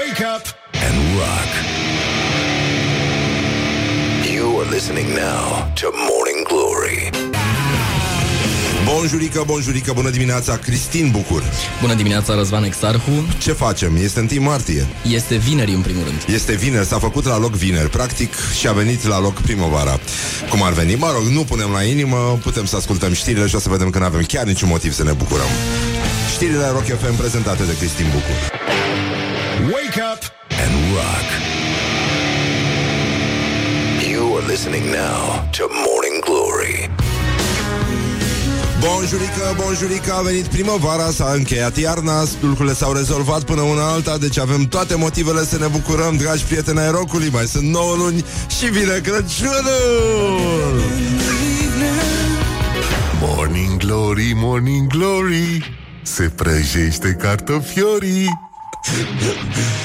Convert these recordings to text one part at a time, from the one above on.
Wake up and rock. You are listening now to Morning Glory. Bonjurică, bonjurică, bună dimineața, Cristin Bucur. Bună dimineața, Răzvan Exarhu. Ce facem? Este 1 martie. Este vineri, în primul rând. Este vineri, s-a făcut la loc vineri, practic, și a venit la loc primăvara. Cum ar veni? Mă rog, nu punem la inimă, putem să ascultăm știrile și o să vedem că nu avem chiar niciun motiv să ne bucurăm. Știrile Rock FM prezentate de Cristin Bucur. Wake up and rock. You are listening now to Morning Glory. Bonjurică, bonjurică, a venit primăvara, s-a încheiat iarna, lucrurile s-au rezolvat până una alta, deci avem toate motivele să ne bucurăm, dragi prieteni ai rocului, mai sunt 9 luni și vine Crăciunul! Morning Glory, Morning Glory Se prăjește cartofiorii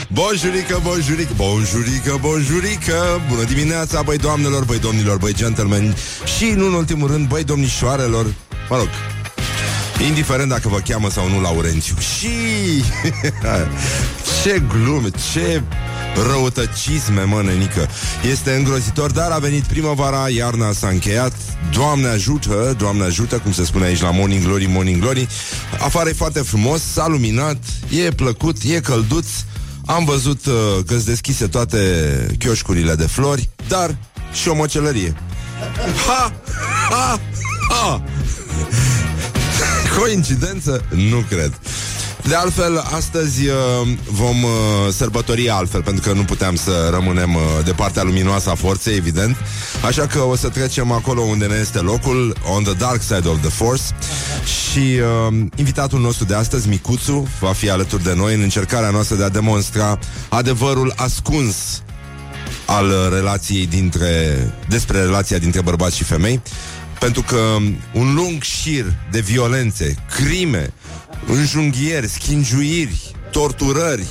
Bonjurică, bonjurică, bonjurică, bonjurică. Bună dimineața, băi doamnelor, băi domnilor, băi gentlemen. Și, nu în ultimul rând, băi domnișoarelor Mă rog, indiferent dacă vă cheamă sau nu Laurențiu. Și... ce glume, ce răutăcisme, mă, nenică Este îngrozitor, dar a venit primăvara, iarna s-a încheiat Doamne ajută, Doamne ajută, cum se spune aici la Morning Glory, Morning Glory Afară e foarte frumos, s-a luminat, e plăcut, e călduț Am văzut uh, că-s deschise toate chioșcurile de flori Dar și o măcelărie Ha! Ha! Ha! Coincidență? Nu cred. De altfel, astăzi uh, vom uh, sărbători altfel, pentru că nu puteam să rămânem uh, de partea luminoasă a forței, evident. Așa că o să trecem acolo unde ne este locul, on the dark side of the force. Și uh, invitatul nostru de astăzi, Micuțu, va fi alături de noi în încercarea noastră de a demonstra adevărul ascuns al relației dintre despre relația dintre bărbați și femei pentru că un lung șir de violențe, crime, înjunghieri, schingiuiri, torturări,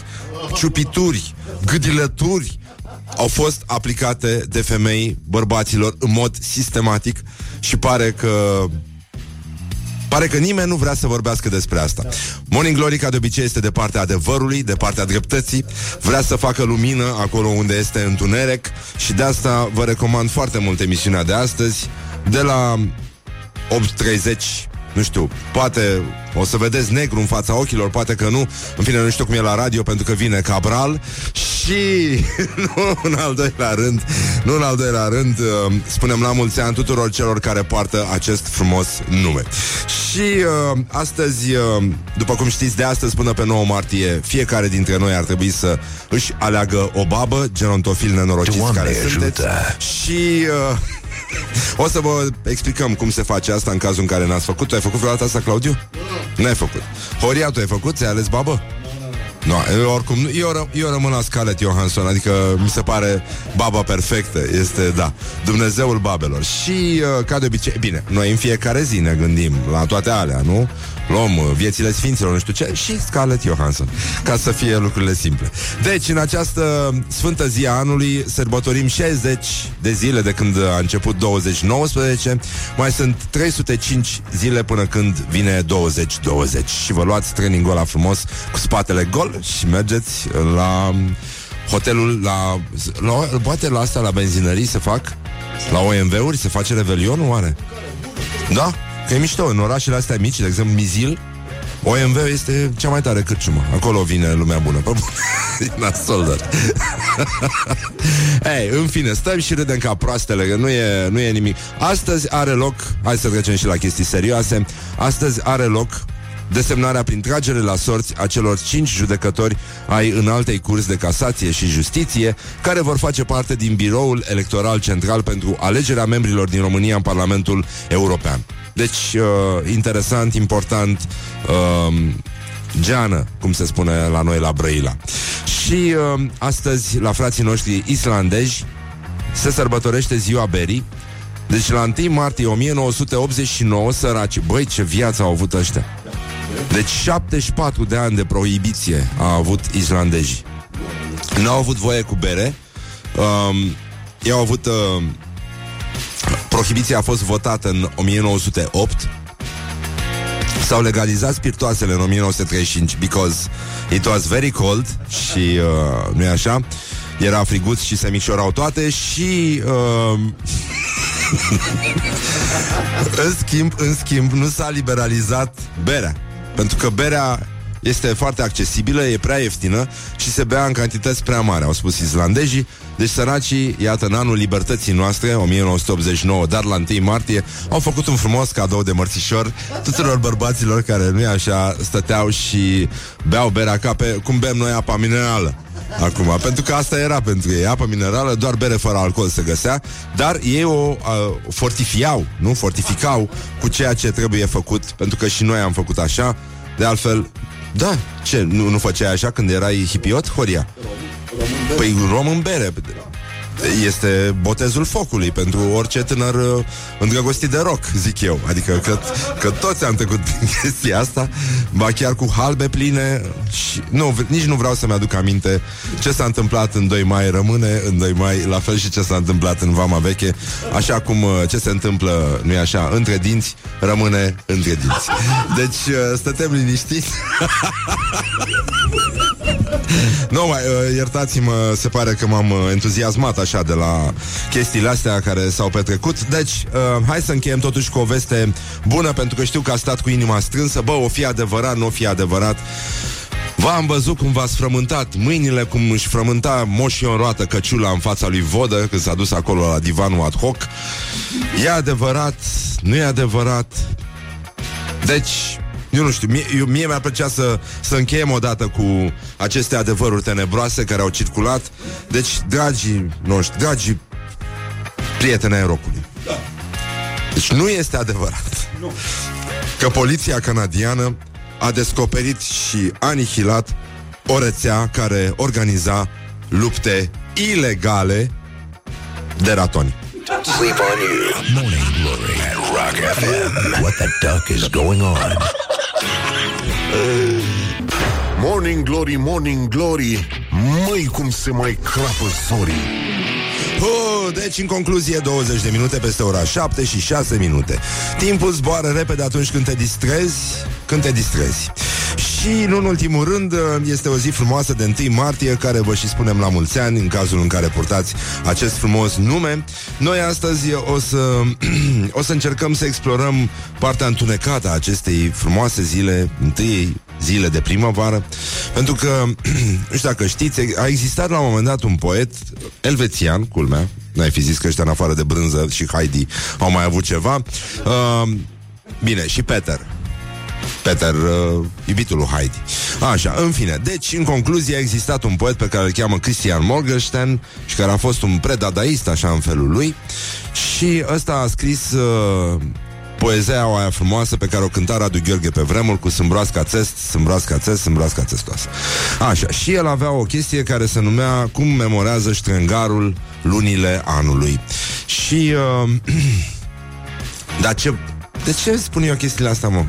ciupituri, gâdilături au fost aplicate de femei bărbaților în mod sistematic și pare că Pare că nimeni nu vrea să vorbească despre asta. Morning Glory, ca de obicei, este de partea adevărului, de partea dreptății. Vrea să facă lumină acolo unde este întuneric și de asta vă recomand foarte mult emisiunea de astăzi. De la 8.30 nu știu, poate o să vedeți negru în fața ochilor, poate că nu. În fine, nu știu cum e la radio, pentru că vine Cabral și, nu în al doilea rând, nu în al doilea rând, uh, spunem la mulți ani tuturor celor care poartă acest frumos nume. Și uh, astăzi, uh, după cum știți, de astăzi până pe 9 martie, fiecare dintre noi ar trebui să își aleagă o babă, genontofil nenorociți Doamne care ajută. sunteți. Și... Uh, o să vă explicăm cum se face asta în cazul în care n-ați făcut. Tu ai făcut vreodată asta, Claudiu? Nu ai făcut. Horia, tu ai făcut? Ți-ai ales babă? Nu, eu oricum, nu- eu, ră, eu rămân la Scarlett Johansson, adică mi se pare baba perfectă, este, da, Dumnezeul babelor. Și, uh, ca de obicei, bine, noi în fiecare zi ne gândim la toate alea, nu? Luăm uh, viețile sfinților, nu știu ce, și Scarlett Johansson, ca să fie lucrurile simple. Deci, în această sfântă zi a anului, sărbătorim 60 de zile de când a început 2019, mai sunt 305 zile până când vine 2020. Și vă luați trainingul ăla frumos cu spatele gol și mergeți la hotelul, la, la poate la asta, la benzinării se fac? La OMV-uri se face revelionul, oare? Da? Că e mișto, în orașele astea mici, de exemplu Mizil, OMV este cea mai tare cârciumă. Acolo vine lumea bună. Pe bune. Nasol, dar. Ei, în fine, stăm și râdem ca proastele, că nu e, nu e nimic. Astăzi are loc, hai să trecem și la chestii serioase, astăzi are loc desemnarea prin tragere la sorți a celor cinci judecători ai înaltei curs de casație și justiție, care vor face parte din biroul electoral central pentru alegerea membrilor din România în Parlamentul European. Deci, uh, interesant, important, uh, geană, cum se spune la noi la Brăila. Și uh, astăzi, la frații noștri islandezi, se sărbătorește ziua berii. Deci la 1 martie 1989, săraci, băi, ce viață au avut ăștia. Deci 74 de ani de prohibiție a avut islandezii. Nu au avut voie cu bere. Um, ei au avut... Uh, prohibiția a fost votată în 1908. S-au legalizat spiritoasele în 1935 because it was very cold și uh, nu e așa? Era friguț și se micșorau toate și uh, în schimb, în schimb, nu s-a liberalizat berea. Pentru că berea este foarte accesibilă, e prea ieftină și se bea în cantități prea mari, au spus islandezii. Deci săracii, iată, în anul libertății noastre, 1989, dar la 1 martie, au făcut un frumos cadou de mărțișor tuturor bărbaților care, nu așa, stăteau și beau berea ca pe, cum bem noi apa minerală. Acum, pentru că asta era pentru ei Apă minerală, doar bere fără alcool se găsea Dar ei o uh, fortifiau Nu? Fortificau cu ceea ce trebuie făcut Pentru că și noi am făcut așa De altfel, da, ce, nu, nu făceai așa când erai hipiot, Horia? Păi rom în bere este botezul focului pentru orice tânăr uh, îndrăgostit de rock, zic eu. Adică că, că toți am trecut prin chestia asta, ba chiar cu halbe pline și nu, nici nu vreau să-mi aduc aminte ce s-a întâmplat în 2 mai rămâne în 2 mai, la fel și ce s-a întâmplat în Vama Veche, așa cum uh, ce se întâmplă, nu e așa, între dinți, rămâne între dinți. Deci uh, stătem liniștiți. nu, mai, iertați-mă, se pare că m-am entuziasmat așa de la chestiile astea care s-au petrecut. Deci, uh, hai să încheiem totuși cu o veste bună, pentru că știu că a stat cu inima strânsă. Bă, o fi adevărat, nu o fi adevărat. V-am văzut cum v-ați frământat mâinile, cum își frământa moșii în roată căciula în fața lui Vodă, când s-a dus acolo la divanul ad hoc. E adevărat, nu e adevărat. Deci, eu nu știu, mie, eu, mie mi-ar plăcea să, să încheiem odată cu aceste adevăruri tenebroase care au circulat. Deci, dragii noștri, dragii prieteni ai rocului. Da. Deci nu este adevărat nu. că poliția canadiană a descoperit și anihilat o rețea care organiza lupte ilegale de ratoni. Sleep on you. Morning Glory at Rock FM. What the duck is going on? Morning Glory, Morning Glory Măi cum se mai crapă zorii Oh, deci, în concluzie, 20 de minute peste ora 7 și 6 minute. Timpul zboară repede atunci când te distrezi, când te distrezi. Și, nu în ultimul rând, este o zi frumoasă de 1 martie, care vă și spunem la mulți ani, în cazul în care purtați acest frumos nume. Noi astăzi o să, o să încercăm să explorăm partea întunecată a acestei frumoase zile, întâiei zile de primăvară, pentru că, nu știu dacă știți, a existat la un moment dat un poet elvețian, culmea, n-ai fi zis că ăștia în afară de brânză și Heidi au mai avut ceva. Uh, bine, și Peter, Peter, uh, iubitul lui Heidi. Așa, în fine. Deci, în concluzie, a existat un poet pe care îl cheamă Christian Morgenstern și care a fost un predadaist, așa, în felul lui. Și ăsta a scris uh, poezia aia frumoasă pe care o cânta Radu Gheorghe pe vremuri cu sâmbroasca țest, sâmbroasca țest, sâmbroasca țestoasă. Așa, și el avea o chestie care se numea Cum memorează ștrengarul lunile anului. Și... Uh, dar ce de ce spun eu chestiile astea, mă?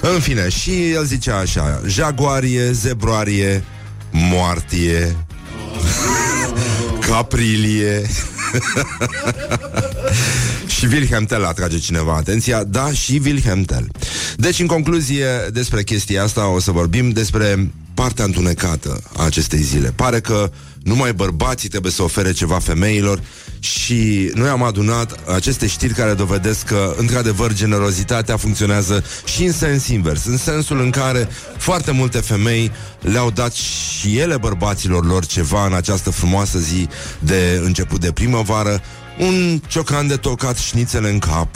În fine, și el zicea așa Jaguarie, zebroarie, moartie Caprilie Și Wilhelm Tell atrage cineva atenția Da, și Wilhelm Tell. Deci, în concluzie, despre chestia asta O să vorbim despre partea întunecată a acestei zile. Pare că numai bărbații trebuie să ofere ceva femeilor și noi am adunat aceste știri care dovedesc că, într-adevăr, generozitatea funcționează și în sens invers, în sensul în care foarte multe femei le-au dat și ele bărbaților lor ceva în această frumoasă zi de început de primăvară, un ciocan de tocat șnițele în cap,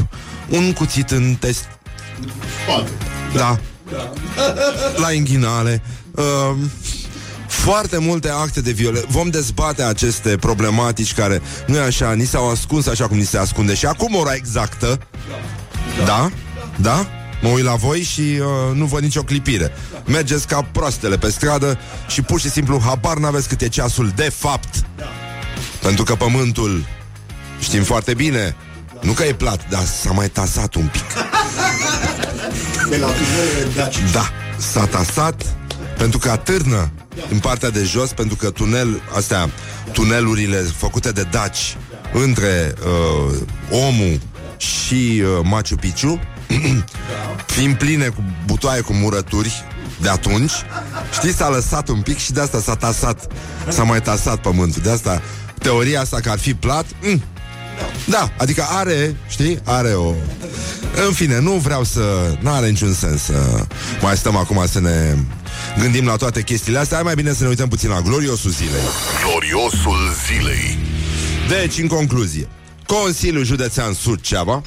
un cuțit în test... Da. da. La inghinale. Uh, foarte multe acte de violență. Vom dezbate aceste problematici care, nu e așa, ni s-au ascuns așa cum ni se ascunde. Și acum ora exactă, da? Da? da? Mă uit la voi și uh, nu văd nicio clipire. Mergeți ca proastele pe stradă și pur și simplu habar n-aveți cât e ceasul de fapt. Pentru că pământul, știm foarte bine, nu că e plat, dar s-a mai tasat un pic. De la Da, s-a tasat pentru că atârnă în partea de jos, pentru că tunel, astea, tunelurile făcute de daci între uh, omul și uh, Machu Picchu fiind pline cu butoaie cu murături de atunci, știi, s-a lăsat un pic și de asta s-a tasat, s-a mai tasat pământul. De asta, teoria asta că ar fi plat, mm, da, adică are, știi, are o... În fine, nu vreau să... Nu are niciun sens să mai stăm acum să ne gândim la toate chestiile astea. Hai mai bine să ne uităm puțin la gloriosul zilei. Gloriosul zilei. Deci, în concluzie, Consiliul Județean Suceava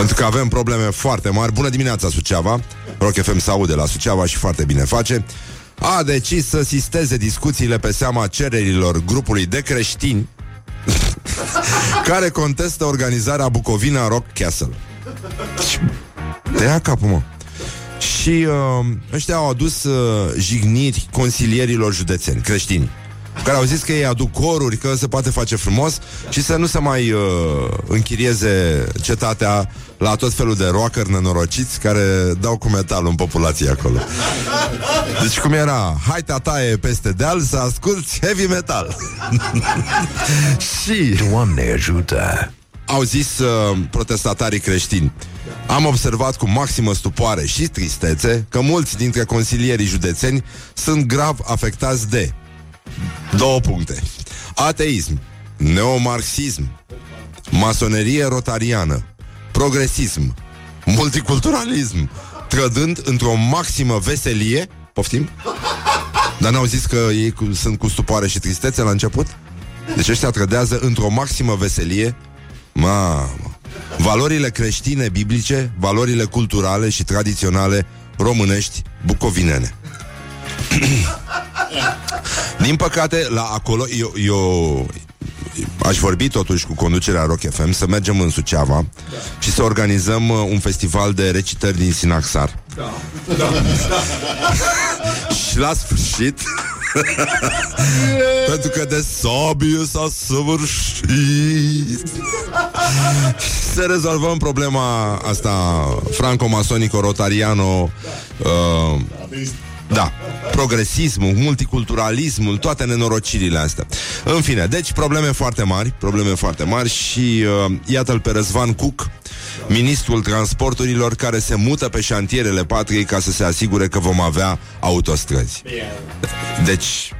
pentru că avem probleme foarte mari. Bună dimineața, Suceava! Rock FM se aude la Suceava și foarte bine face. A decis să sisteze discuțiile pe seama cererilor grupului de creștini care contestă organizarea Bucovina Rock Castle. Te ia capul, mă. Și uh, ăștia au adus uh, jigniri consilierilor județeni, creștini care au zis că ei aduc coruri, că se poate face frumos și să nu se mai uh, închirieze cetatea la tot felul de rockeri nenorociți care dau cu metalul în populație acolo. Deci cum era, hai tataie peste deal să asculti heavy metal. și... Doamne ajută! Au zis uh, protestatarii creștini am observat cu maximă stupoare și tristețe că mulți dintre consilierii județeni sunt grav afectați de Două puncte. Ateism, neomarxism, masonerie rotariană, progresism, multiculturalism, trădând într-o maximă veselie, poftim? Dar n-au zis că ei cu, sunt cu stupoare și tristețe la început? Deci ăștia trădează într-o maximă veselie Mamă Valorile creștine biblice Valorile culturale și tradiționale Românești bucovinene Din păcate, la acolo eu, eu aș vorbi totuși cu conducerea Rock FM să mergem în Suceava da. și să organizăm uh, un festival de recitări din Sinaxar. Da. da. și la sfârșit Pentru că de sabie s-a săvârșit Să rezolvăm problema asta Franco-masonico-rotariano uh, da, progresismul, multiculturalismul, toate nenorocirile astea. În fine, deci probleme foarte mari, probleme foarte mari și uh, iată-l pe Răzvan Cuc, ministrul transporturilor care se mută pe șantierele patriei ca să se asigure că vom avea autostrăzi. Deci,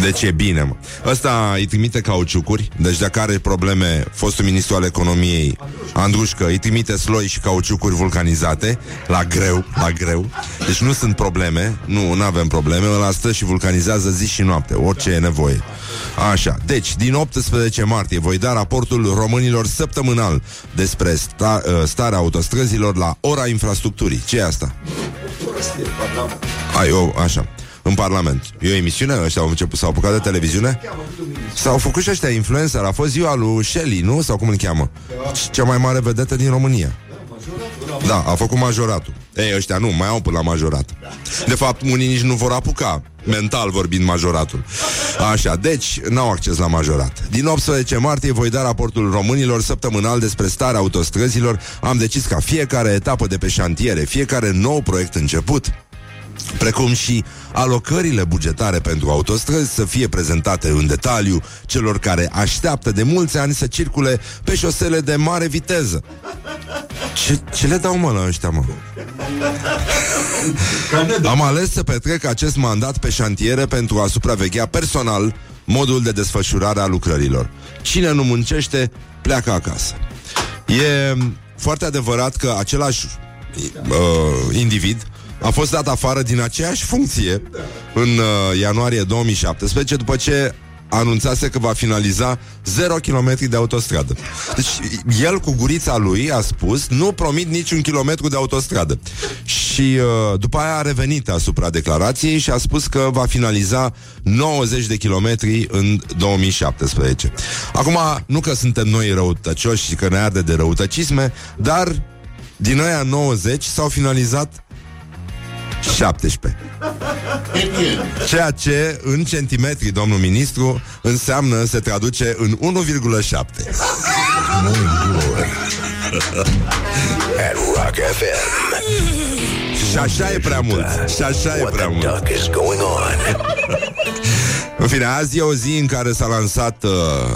deci e bine, mă. Ăsta îi trimite cauciucuri, deci dacă are probleme fostul ministru al economiei, Andrușcă, îi trimite sloi și cauciucuri vulcanizate, la greu, la greu. Deci nu sunt probleme, nu, nu avem probleme, ăla stă și vulcanizează zi și noapte, orice e nevoie. Așa, deci, din 18 martie voi da raportul românilor săptămânal despre sta, ă, starea autostrăzilor la ora infrastructurii. Ce e asta? Ai, o, așa în Parlament. E o emisiune? Ăștia au început, s-au apucat de televiziune? S-au făcut și ăștia influencer. A fost ziua lui Shelly, nu? Sau cum îl cheamă? Cea mai mare vedetă din România. Da, a făcut majoratul. Ei, ăștia nu, mai au până la majorat. De fapt, unii nici nu vor apuca, mental vorbind, majoratul. Așa, deci, n-au acces la majorat. Din 18 martie voi da raportul românilor săptămânal despre starea autostrăzilor. Am decis ca fiecare etapă de pe șantiere, fiecare nou proiect început, precum și alocările bugetare pentru autostrăzi să fie prezentate în detaliu celor care așteaptă de mulți ani să circule pe șosele de mare viteză. Ce, ce le dau mă la ăștia, mă? Am ales să petrec acest mandat pe șantiere pentru a supraveghea personal modul de desfășurare a lucrărilor. Cine nu muncește, pleacă acasă. E foarte adevărat că același uh, individ a fost dat afară din aceeași funcție în uh, ianuarie 2017, după ce anunțase că va finaliza 0 km de autostradă. Deci el cu gurița lui a spus nu promit niciun kilometru de autostradă. Și uh, după aia a revenit asupra declarației și a spus că va finaliza 90 de kilometri în 2017. Acum, nu că suntem noi răutăcioși și că ne arde de răutăcisme, dar din aia 90 s-au finalizat 17. Ceea ce, în centimetri, domnul ministru, înseamnă, se traduce în 1,7. At Rock FM. Și așa e prea mult. Și așa e What prea the mult. duck is going on? În fine, azi e o zi în care s-a lansat uh,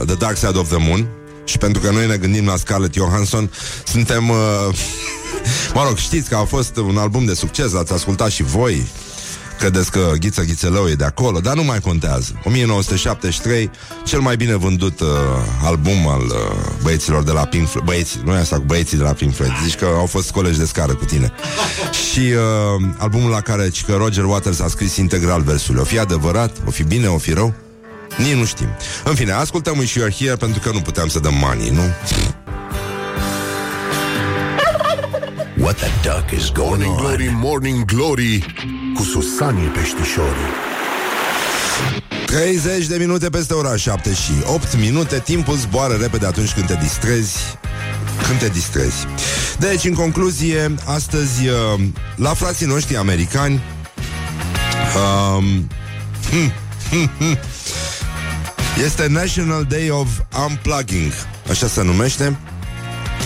The Dark Side of the Moon și pentru că noi ne gândim la Scarlett Johansson, suntem... Uh, mă rog, știți că a fost un album de succes, l-ați ascultat și voi, Credeți că Ghiță Ghițelău e de acolo, dar nu mai contează. 1973, cel mai bine vândut uh, album al uh, băieților de la Pink Floyd. Băieți, nu e asta cu băieții de la Pink Floyd. Zici că au fost colegi de scară cu tine. Și uh, albumul la care că Roger Waters a scris integral versurile. O fi adevărat? O fi bine? O fi rău? Nici nu știm. În fine, ascultăm și You're Here pentru că nu puteam să dăm money, nu? What the duck is going Morning on? Glory, Morning Glory Cu Susanii Peștișorii 30 de minute peste ora 7 și 8 minute. Timpul zboară repede atunci când te distrezi. Când te distrezi. Deci, în concluzie, astăzi uh, La frații noștri americani um, Este National Day of Unplugging. Așa se numește.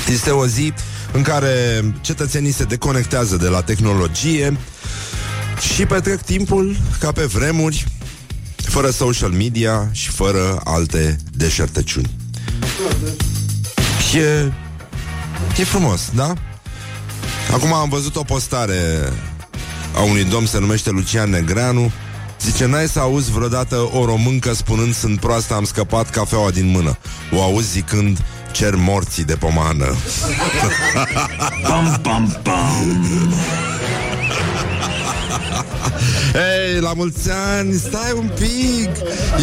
Este o zi în care cetățenii se deconectează de la tehnologie și petrec timpul ca pe vremuri, fără social media și fără alte deșertăciuni. Și e, e frumos, da? Acum am văzut o postare a unui domn, se numește Lucian Negreanu, Zice, n-ai să auzi vreodată o româncă spunând sunt proastă, am scăpat cafeaua din mână. O auzi zicând, cer morții de pomană. Pam, pam, pam. Hei, la mulți ani, stai un pic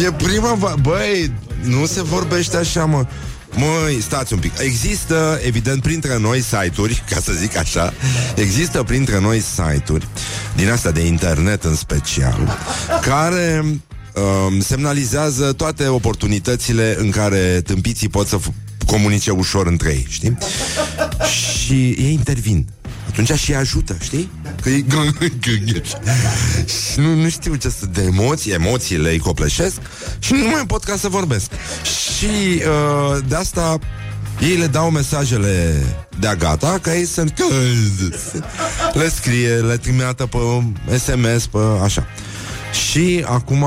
E prima... Va- Băi, nu se vorbește așa, mă Măi, stați un pic Există, evident, printre noi site-uri Ca să zic așa Există printre noi site-uri Din asta de internet în special Care um, semnalizează toate oportunitățile În care tâmpiții pot să f- comunice ușor între ei, știi? Și ei intervin atunci și ajută, știi? Că e... și nu, nu știu ce să... De emoții, emoțiile îi copleșesc și nu mai pot ca să vorbesc. Și uh, de asta ei le dau mesajele de-a gata ca ei să le scrie, le trimeată pe SMS, pe așa. Și acum,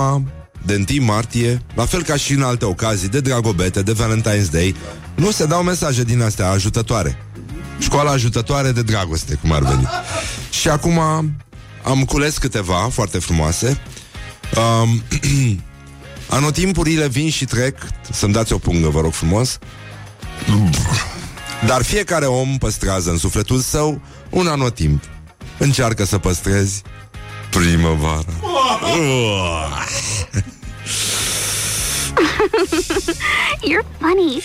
de 1 martie, la fel ca și în alte ocazii, de Dragobete, de Valentine's Day, nu se dau mesaje din astea ajutătoare. Școala ajutătoare de dragoste, cum ar veni. Și acum am cules câteva foarte frumoase. Um, anotimpurile vin și trec. Să-mi dați o pungă, vă rog frumos. Dar fiecare om păstrează în sufletul său un anotimp. Încearcă să păstrezi primăvara. You're funny.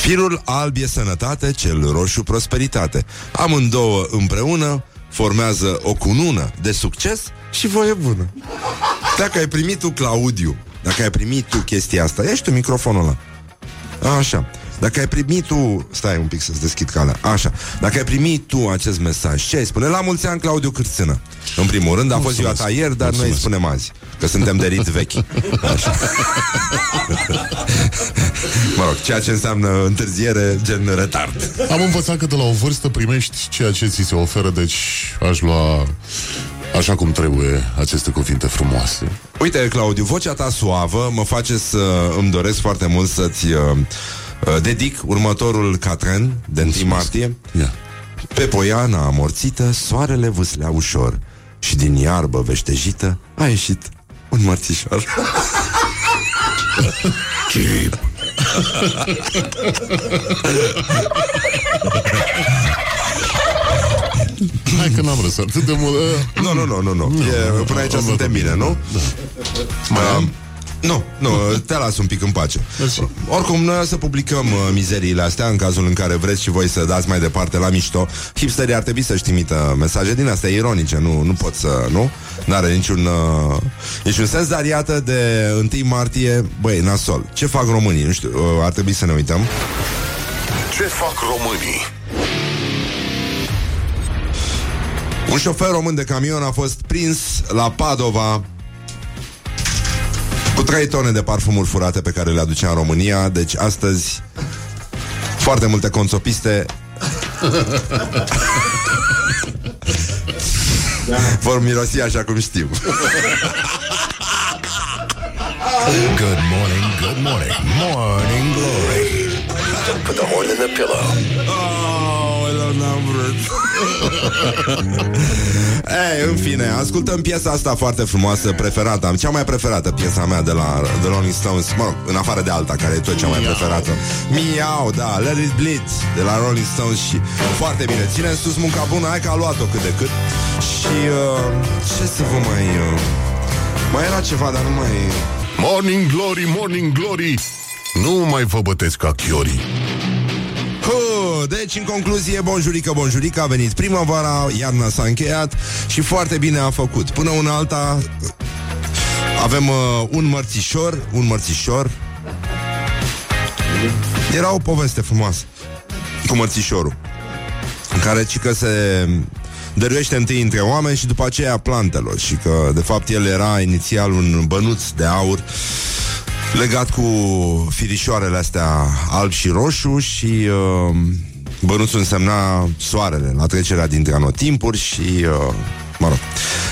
Firul alb e sănătate, cel roșu prosperitate. Amândouă împreună formează o cunună de succes și voie bună. Dacă ai primit tu, Claudiu, dacă ai primit tu chestia asta, ia și tu microfonul ăla. Așa. Dacă ai primit tu... Stai un pic să-ți deschid calea. Așa. Dacă ai primit tu acest mesaj, ce ai spune? La mulți ani, Claudiu Cârțână. În primul rând, a fost ziua ta ieri, dar noi îi spunem azi. Că suntem de rit vechi. Așa. mă rog, ceea ce înseamnă întârziere, gen retard. Am învățat că de la o vârstă primești ceea ce ți se oferă, deci aș lua așa cum trebuie aceste cuvinte frumoase. Uite, Claudiu, vocea ta suavă mă face să îmi doresc foarte mult să-ți uh, uh, dedic următorul catren de 1 martie. Ia. Pe poiana amorțită, soarele vâslea ușor și din iarbă veștejită a ieșit un mărțișor. Chip. Hai că n-am râs atât de mult. Uh, Nu, nu, nu, nu, nu. E, până aici am suntem văzut. bine, nu? Mai am? Nu, nu, te las un pic în pace. Mersi. Oricum, noi o să publicăm uh, mizeriile astea în cazul în care vreți și voi să dați mai departe la mișto. Hipsterii ar trebui să-și trimită mesaje din astea ironice, nu, nu pot să, nu? N-are niciun, uh, niciun sens, dar iată de 1 martie, băi, nasol. Ce fac românii? Nu știu, uh, ar trebui să ne uităm. Ce fac românii? Un șofer român de camion a fost prins la Padova cu 3 tone de parfumuri furate pe care le aducea în România. Deci astăzi foarte multe conțopiste vor mirosi așa cum știu. Good morning, good morning. Morning Glory. Don't put the horn in the pillow. Oh, n-am vrut. Ei, în fine, ascultăm piesa asta foarte frumoasă, preferată. Am cea mai preferată piesa mea de la The Rolling Stones, mă rog, în afară de alta, care e tot cea mai preferată. Miau, da, Let It Bleed, de la Rolling Stones și foarte bine. Ține sus munca bună, hai că a luat-o cât de cât. Și uh, ce să vă mai... Uh, mai era ceva, dar nu mai... Morning Glory, Morning Glory Nu mai vă bătesc ca chiorii Hu, deci, în concluzie, bonjurică, bonjurică, a venit primăvara, iarna s-a încheiat și foarte bine a făcut. Până una alta avem uh, un mărțișor, un mărțișor. Era o poveste frumoasă cu mărțișorul, în care ci că se dăruiește întâi între oameni și după aceea plantelor și că, de fapt, el era inițial un bănuț de aur legat cu firișoarele astea alb și roșu și uh, bănuțul însemna soarele la trecerea dintre anotimpuri și uh, mă rog,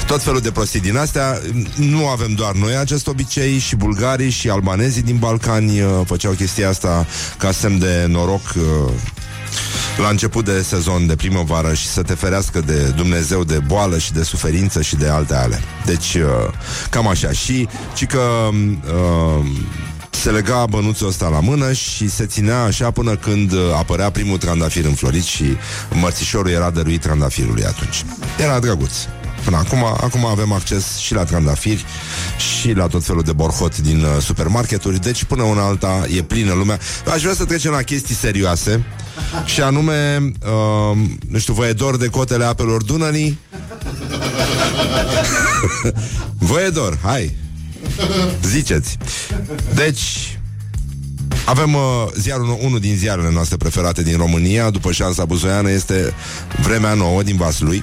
tot felul de prostii din astea. Nu avem doar noi acest obicei și bulgarii și albanezii din Balcani uh, făceau chestia asta ca semn de noroc uh, la început de sezon de primăvară și să te ferească de Dumnezeu de boală și de suferință și de alte ale. Deci, uh, cam așa. Și, și că uh, se lega bănuțul ăsta la mână și se ținea așa până când uh, apărea primul trandafir înflorit și mărțișorul era dăruit trandafirului atunci. Era drăguț. Până acum, acum avem acces și la trandafiri și la tot felul de borhot din uh, supermarketuri, deci până una alta e plină lumea. Aș vrea să trecem la chestii serioase și anume, uh, nu știu, vă e dor de cotele apelor Dunării? vă e dor, hai, ziceți. Deci, avem uh, ziarul, unul din ziarele noastre preferate din România, după șansa buzoiană, este Vremea Nouă din Vaslui.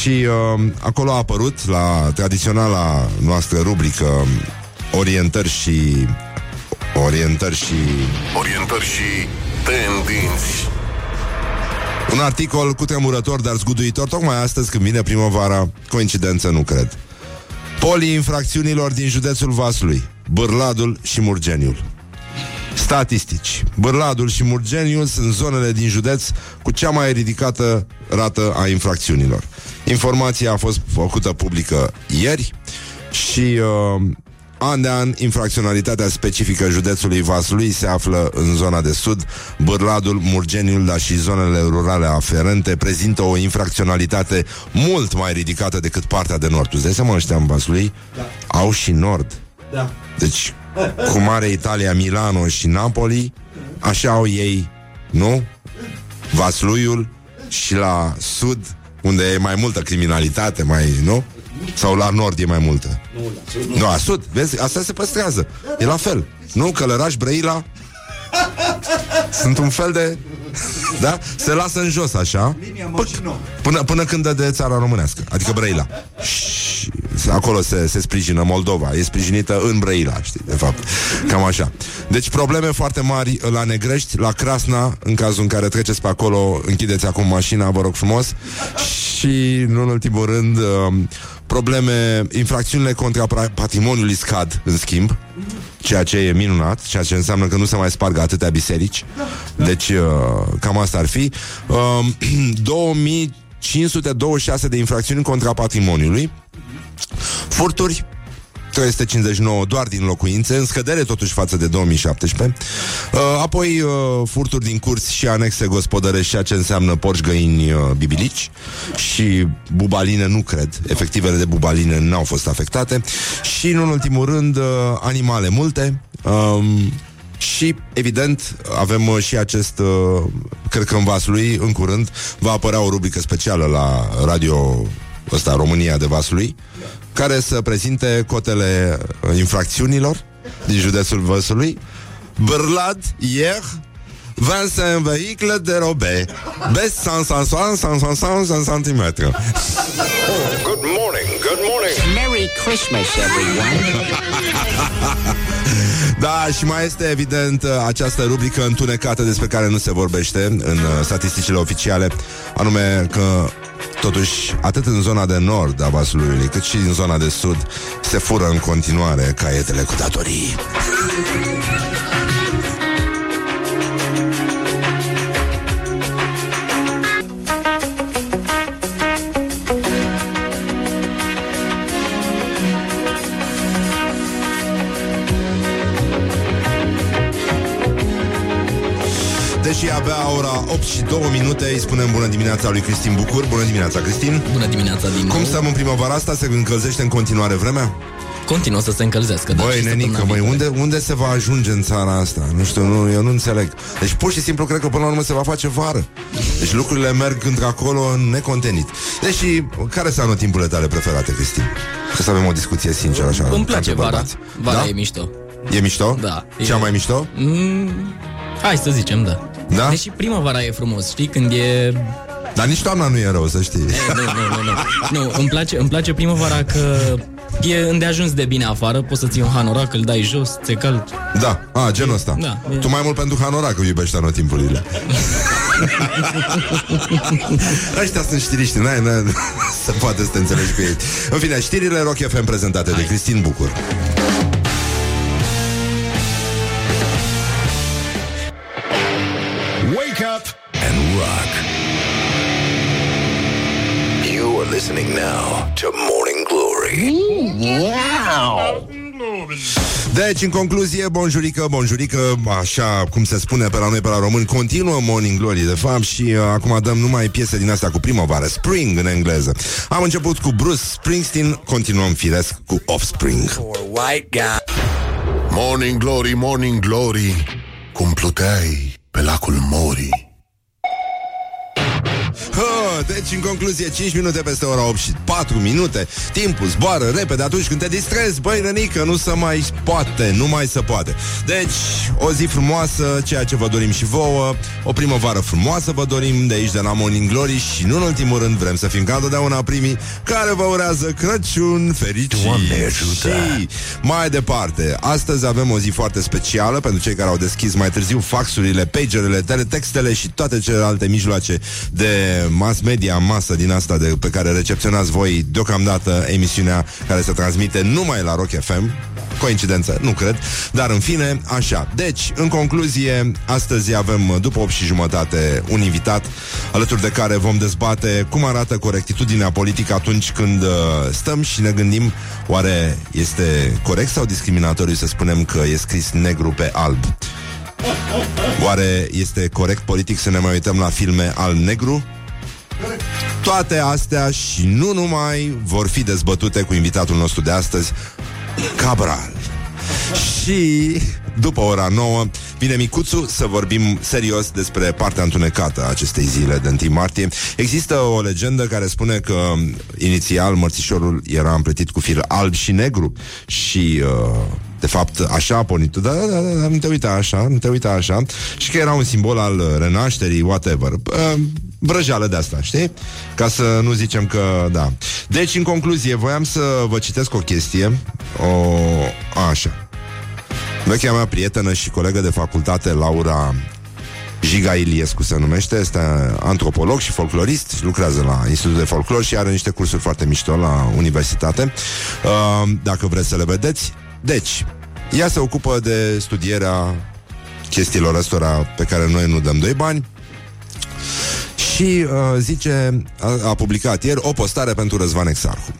Și uh, acolo a apărut la tradiționala noastră rubrică Orientări și... Orientări și... Orientări și tendinți Un articol cu tremurător, dar zguduitor, tocmai astăzi când vine primăvara, coincidență nu cred. Polii infracțiunilor din județul Vaslui, Bârladul și Murgeniul. Statistici. Bârladul și Murgeniul sunt zonele din județ cu cea mai ridicată rată a infracțiunilor. Informația a fost făcută publică ieri și uh, an de an infracționalitatea specifică județului Vaslui se află în zona de sud. Bârladul, Murgeniul, dar și zonele rurale aferente prezintă o infracționalitate mult mai ridicată decât partea de nord. Tu îți dai seama ăștia în Vaslui? Da. Au și nord. Da. Deci, cu mare Italia, Milano și Napoli, așa au ei, nu? Vasluiul și la sud, unde e mai multă criminalitate, mai, nu? Sau la nord e mai multă? Nu, la sud, Nu, la sud, vezi, asta se păstrează. E la fel. Nu, Călăraș, Brăila sunt un fel de... Da? Se lasă în jos așa Linia păc, Moșino. până, până când dă de țara românească Adică Brăila Și acolo se, se sprijină Moldova E sprijinită în Brăila, știi, de fapt Cam așa Deci probleme foarte mari la Negrești, la Crasna În cazul în care treceți pe acolo Închideți acum mașina, vă rog frumos Și, nu în ultimul rând um, Probleme, infracțiunile contra pra- patrimoniului scad, în schimb ceea ce e minunat, ceea ce înseamnă că nu se mai spargă atâtea biserici. Deci, uh, cam asta ar fi. Uh, 2526 de infracțiuni contra patrimoniului. Furturi, 359 doar din locuințe, în scădere totuși față de 2017. Uh, apoi uh, furturi din curți și anexe gospodărești, ceea ce înseamnă porci, găini, uh, bibilici și bubaline, nu cred. Efectivele de bubaline n-au fost afectate. Și, în ultimul rând, uh, animale multe. Um, și, evident, avem uh, și acest, uh, cred că în Vaslui, în curând, va apărea o rubrică specială la radio ăsta, România de Vaslui, care să prezinte cotele uh, infracțiunilor din județul Vaslui. Bârlad, ieri, 25 vehicule dérobé. Baisse 160, 160 cm. Good morning, good morning. Merry Christmas, everyone. Da, și mai este evident uh, această rubrică întunecată despre care nu se vorbește în uh, statisticile oficiale, anume că Totuși, atât în zona de nord a Vaslui, cât și în zona de sud, se fură în continuare caietele cu datorii. Deși abia ora 8 și 2 minute Îi spunem bună dimineața lui Cristin Bucur Bună dimineața, Cristin Bună dimineața din nou. Cum stăm în primăvara asta? Se încălzește în continuare vremea? Continuă să se încălzească. dar Băi, și nenică, săptămâna măi, viitoare. unde, unde se va ajunge în țara asta? Nu știu, nu, eu nu înțeleg. Deci pur și simplu cred că până la urmă se va face vară. Deci lucrurile merg într-acolo necontenit. Deși, care sunt anotimpurile tale preferate, Cristin? Ca să avem o discuție sinceră așa. Îmi ca place între vara. bărbați. Vara da? e mișto. E mișto? Da. Cea E- mai mișto? Mm, hai să zicem, da. Da? Deși primăvara e frumos, știi, când e... Dar nici toamna nu e rău, să știi. E, nu, nu, nu, nu. Nu, îmi place, îmi place primăvara că e îndeajuns de bine afară, poți să ții un hanorac, îl dai jos, ți-e cald. Da, a, genul ăsta. Da, e- Tu mai mult pentru Hanorac că iubești anotimpurile. Ăștia sunt știriști, n-ai, n-ai, se poate să te înțelegi cu ei. În fine, știrile Rock FM prezentate de Cristin Bucur. Rock. You are listening now to Morning Glory. Deci, în concluzie, bonjurică, bonjurică, așa cum se spune pe la noi, pe la români, continuă Morning Glory, de fapt, și uh, acum dăm numai piese din astea cu primăvară, Spring în engleză. Am început cu Bruce Springsteen, continuăm firesc cu Offspring. Morning Glory, Morning Glory Cum pluteai pe lacul Mori Hă, deci, în concluzie, 5 minute peste ora 8 și 4 minute. Timpul zboară repede atunci când te distrezi. Băi, nănică, nu se mai poate Nu mai se poate. Deci, o zi frumoasă, ceea ce vă dorim și vouă. O primăvară frumoasă vă dorim de aici, de la Morning Glory. Și nu în ultimul rând vrem să fim ca întotdeauna primii Care vă urează Crăciun fericit. Doamne ajută! Și mai departe Astăzi avem o zi foarte specială Pentru cei care au deschis mai târziu faxurile, pagerele, teletextele Și toate celelalte mijloace de mass media în masă din asta de, pe care recepționați voi deocamdată emisiunea care se transmite numai la Rock FM. Coincidență? Nu cred. Dar în fine, așa. Deci, în concluzie, astăzi avem, după 8 și jumătate, un invitat alături de care vom dezbate cum arată corectitudinea politică atunci când uh, stăm și ne gândim oare este corect sau discriminatoriu să spunem că e scris negru pe alb. Oare este corect politic să ne mai uităm la filme alb-negru? Toate astea și nu numai vor fi dezbătute cu invitatul nostru de astăzi, Cabral. Și după ora 9 vine Micuțu să vorbim serios despre partea întunecată a acestei zile de 1 martie. Există o legendă care spune că inițial mărțișorul era împletit cu fir alb și negru și uh, de fapt, așa a pornit. Da, da, da, da, nu te uita așa, nu te uita așa. Și că era un simbol al uh, renașterii, whatever. Uh, vrăjeală de asta, știi? Ca să nu zicem că, da. Deci, în concluzie, voiam să vă citesc o chestie. O... Așa. Vechea mea prietenă și colegă de facultate, Laura Giga Iliescu se numește, este antropolog și folclorist, lucrează la Institutul de Folclor și are niște cursuri foarte mișto la universitate, uh, dacă vreți să le vedeți. Deci, ea se ocupă de studierea chestiilor ăstora pe care noi nu dăm doi bani și uh, zice, a, a publicat ieri o postare pentru Răzvan Exarhu.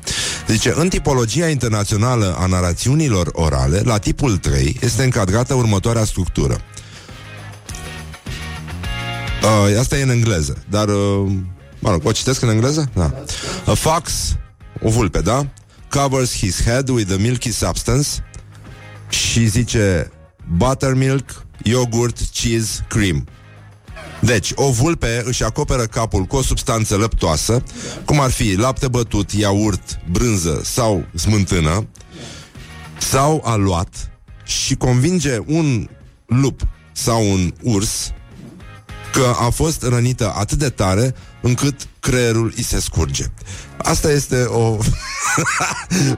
Zice, în tipologia internațională a narațiunilor orale, la tipul 3 este încadrată următoarea structură. Uh, asta e în engleză, dar uh, mă rog, o citesc în engleză? Da. A fox, o vulpe, da? Covers his head with a milky substance și zice buttermilk, yogurt, cheese, cream. Deci, o vulpe își acoperă capul cu o substanță lăptoasă, cum ar fi lapte bătut, iaurt, brânză sau smântână, sau aluat și convinge un lup sau un urs că a fost rănită atât de tare încât creierul îi se scurge. Asta este o,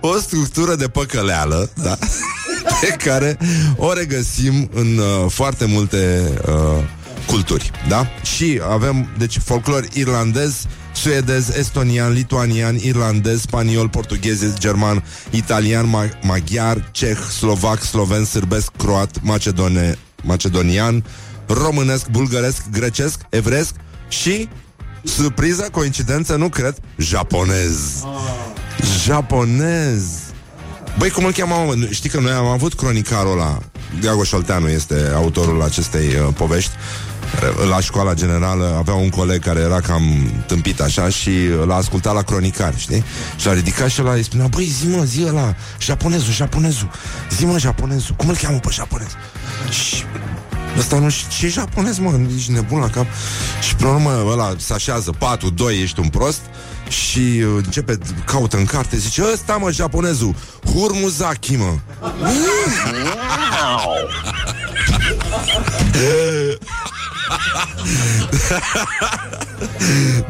o structură de păcăleală, da? pe care o regăsim în uh, foarte multe uh, culturi, da? Și avem, deci, folclor irlandez suedez, estonian, lituanian, irlandez, spaniol, portughez, german, italian, ma- maghiar, ceh, slovac, sloven, sârbesc, croat, macedone, macedonian, românesc, bulgăresc, grecesc, evresc și, surpriză, coincidență, nu cred, japonez. Japonez. Băi, cum îl cheamă? mă? Știi că noi am avut cronicarul ăla Gago Șolteanu este autorul acestei uh, povești la școala generală avea un coleg care era cam tâmpit așa și l-a ascultat la cronicar, știi? Și l-a ridicat și ăla îi spunea, băi, zi mă, zi ăla, japonezul, japonezul, zi mă, japonezul, cum îl cheamă pe japonez? Și Ăsta nu știu ce japonez, mă, ești nebun la cap. Și până la urmă ăla se așează 4, 2, ești un prost și uh, începe, caută în carte, zice, ăsta mă, japonezul, Hurmuzaki, mă.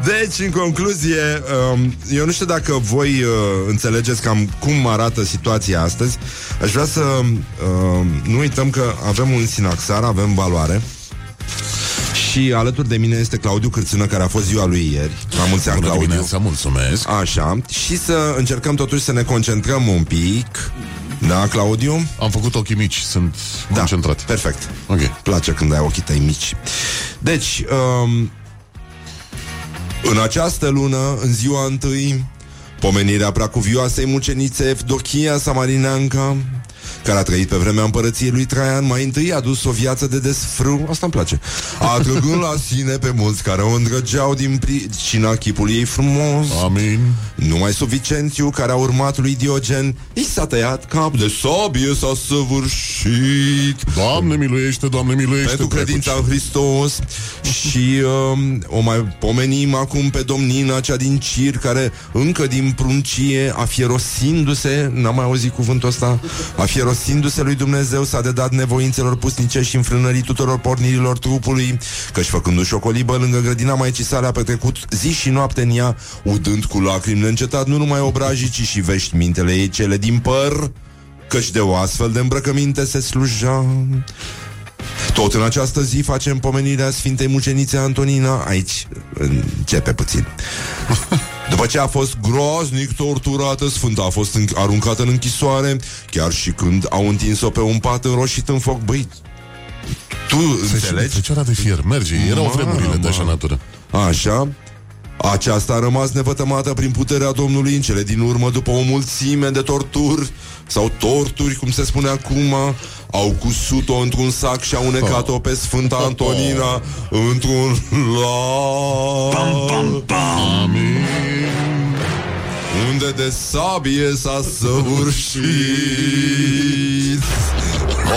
Deci, în concluzie, um, eu nu știu dacă voi uh, înțelegeți cam cum arată situația astăzi. Aș vrea să uh, nu uităm că avem un sinaxar, avem valoare. Și alături de mine este Claudiu Cârțână, care a fost ziua lui ieri. La mulți ani, Bună Claudiu. dimineața, mulțumesc. Așa. Și să încercăm totuși să ne concentrăm un pic. Da, Claudiu? Am făcut ochii mici, sunt Da, concentrat. perfect. Ok. Place când ai ochii tăi mici. Deci, um, în această lună, în ziua întâi, pomenirea preacuvioasei mucenițe Evdochia Samarineanca, care a trăit pe vremea împărăției lui Traian, mai întâi a dus o viață de desfrâu, asta îmi place, atrăgând la sine pe mulți care o îndrăgeau din pricina chipului ei frumos. Amin. Numai suficiențiu care a urmat lui Diogen I s-a tăiat cap de sabie S-a săvârșit Doamne miluiește, Doamne miluiește. pentru credința în Hristos Și um, o mai pomenim acum pe domnina cea din Cir Care încă din pruncie Afierosindu-se N-am mai auzit cuvântul ăsta Afierosindu-se lui Dumnezeu S-a dedat nevoințelor pusnice și înfrânării tuturor pornirilor trupului Căci făcându-și o colibă lângă grădina Maicii sale A petrecut zi și noapte în ea Udând cu lacrimi neîncetat Nu numai obrajii, ci și vești mintele ei cele din păr Căci de o astfel de îmbrăcăminte se sluja. Tot în această zi facem pomenirea Sfintei Mucenițe Antonina. Aici începe puțin După ce a fost groaznic torturată Sfânta a fost în- aruncată în închisoare Chiar și când au întins-o pe un pat înroșit în foc Băi, tu înțelegi? Fecioara de fier, merge. Erau Mamă. vremurile de așa natură. Așa aceasta a rămas nevătămată prin puterea Domnului în cele din urmă după o mulțime de torturi sau torturi, cum se spune acum, au cusut-o într-un sac și au unecat-o pe Sfânta Antonina într-un lac. Unde de sabie s-a săvârșit.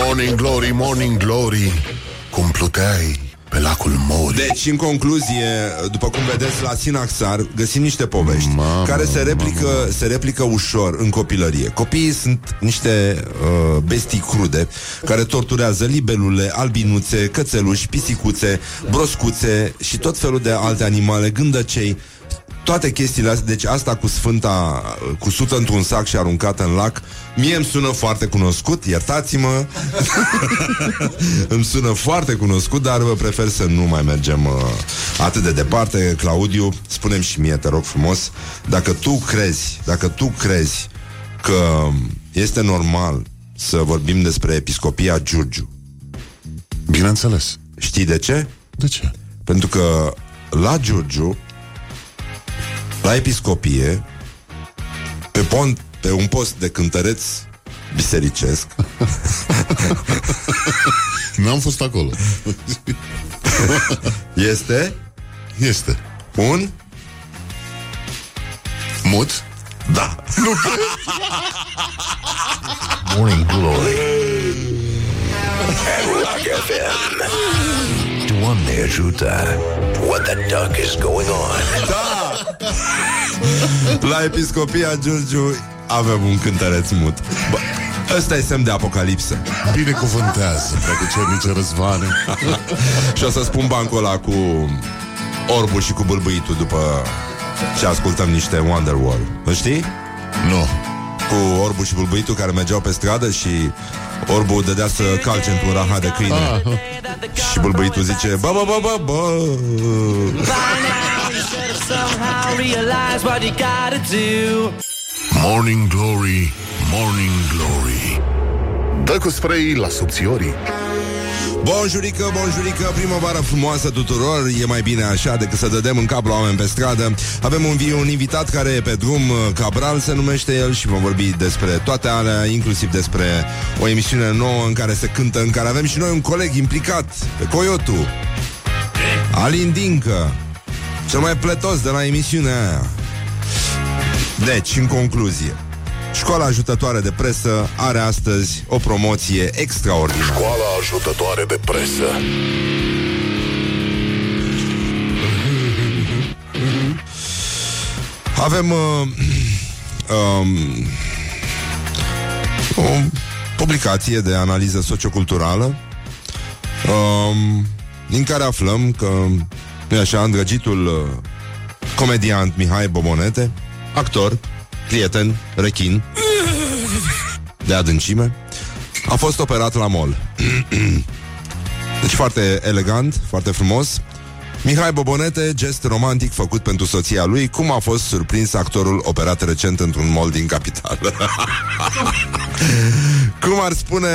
Morning Glory, Morning Glory Cum pluteai pe lacul Mori Deci, în concluzie, după cum vedeți la Sinaxar, găsim niște povești Mamă, care se replică, se replică ușor în copilărie. Copiii sunt niște uh, bestii crude care torturează libelule, albinuțe, cățeluși, pisicuțe, broscuțe și tot felul de alte animale, gândăcei, toate chestiile astea, deci asta cu Sfânta uh, cusută într-un sac și aruncată în lac, mie îmi sună foarte cunoscut, iertați-mă, îmi sună foarte cunoscut, dar vă prefer să nu mai mergem uh, atât de departe. Claudiu, spunem și mie, te rog frumos, dacă tu crezi, dacă tu crezi că este normal să vorbim despre episcopia Giurgiu, Bineînțeles. știi de ce? De ce? Pentru că la Giurgiu, la episcopie, pe, pont, pe un post de cântăreț bisericesc, N-am fost acolo. este Este. un... Mut? Da. Morning Glory at Rock FM. Doamne ajută! What the duck is going on? La episcopia Giurgiu avem un cântăreț mut. Bă, ăsta e semn de apocalipsă. Binecuvântează, preacucernice răzvane. Și o să spun bancul ăla cu orbul și cu bâlbâitul după ce ascultăm niște Wonderwall. Îl știi? Nu. cu orbul și bulbuitul care mergeau pe stradă și orbul dădea să calce într-un rahat de câine. Ah, Și bulbuitul zice, bă, bă, bă, bă, bă. Morning Glory, Morning Glory Dă cu spray la subțiorii Bonjurică, bonjurică, primăvară frumoasă tuturor. E mai bine așa decât să dădem în cap la oameni pe stradă. Avem un, vi- un invitat care e pe drum Cabral se numește el Și vom vorbi despre toate alea Inclusiv despre o emisiune nouă În care se cântă, în care avem și noi un coleg implicat Pe Coyotu Alin Dincă Cel mai plătos de la emisiunea aia. Deci, în concluzie Școala ajutătoare de presă are astăzi o promoție extraordinară. Școala ajutătoare de presă Avem uh, um, o publicație de analiză socioculturală um, din care aflăm că, nu așa, îndrăgitul uh, comediant Mihai Bobonete, actor, prieten, rechin, de adâncime, a fost operat la mol. Deci foarte elegant, foarte frumos. Mihai Bobonete, gest romantic făcut pentru soția lui, cum a fost surprins actorul operat recent într-un mall din capitală. cum ar spune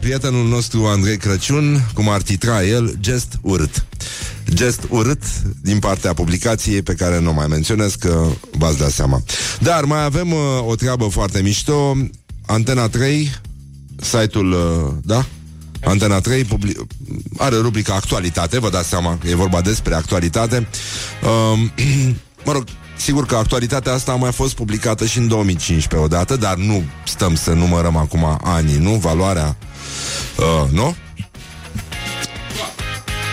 prietenul nostru Andrei Crăciun, cum ar titra el, gest urât. Gest urât din partea publicației pe care nu mai menționez că v-ați dat seama. Dar mai avem uh, o treabă foarte mișto. Antena 3, site-ul, uh, da? Antena 3 publi- are rubrica Actualitate, vă dați seama că e vorba despre actualitate. Um, mă rog, sigur că actualitatea asta a mai fost publicată și în 2015 odată, dar nu stăm să numărăm acum anii, nu? Valoarea, uh, nu?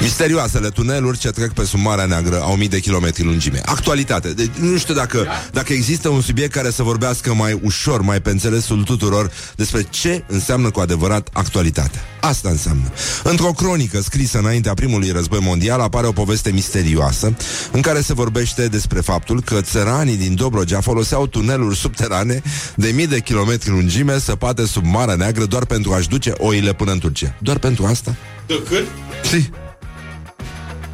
Misterioasele tuneluri ce trec pe sub Marea Neagră au mii de kilometri lungime. Actualitate. Deci, nu știu dacă, dacă există un subiect care să vorbească mai ușor, mai pe înțelesul tuturor despre ce înseamnă cu adevărat actualitatea. Asta înseamnă. Într-o cronică scrisă înaintea primului război mondial apare o poveste misterioasă în care se vorbește despre faptul că țăranii din Dobrogea foloseau tuneluri subterane de mii de kilometri lungime săpate sub Marea Neagră doar pentru a-și duce oile până în Turcia. Doar pentru asta? De cât? Si.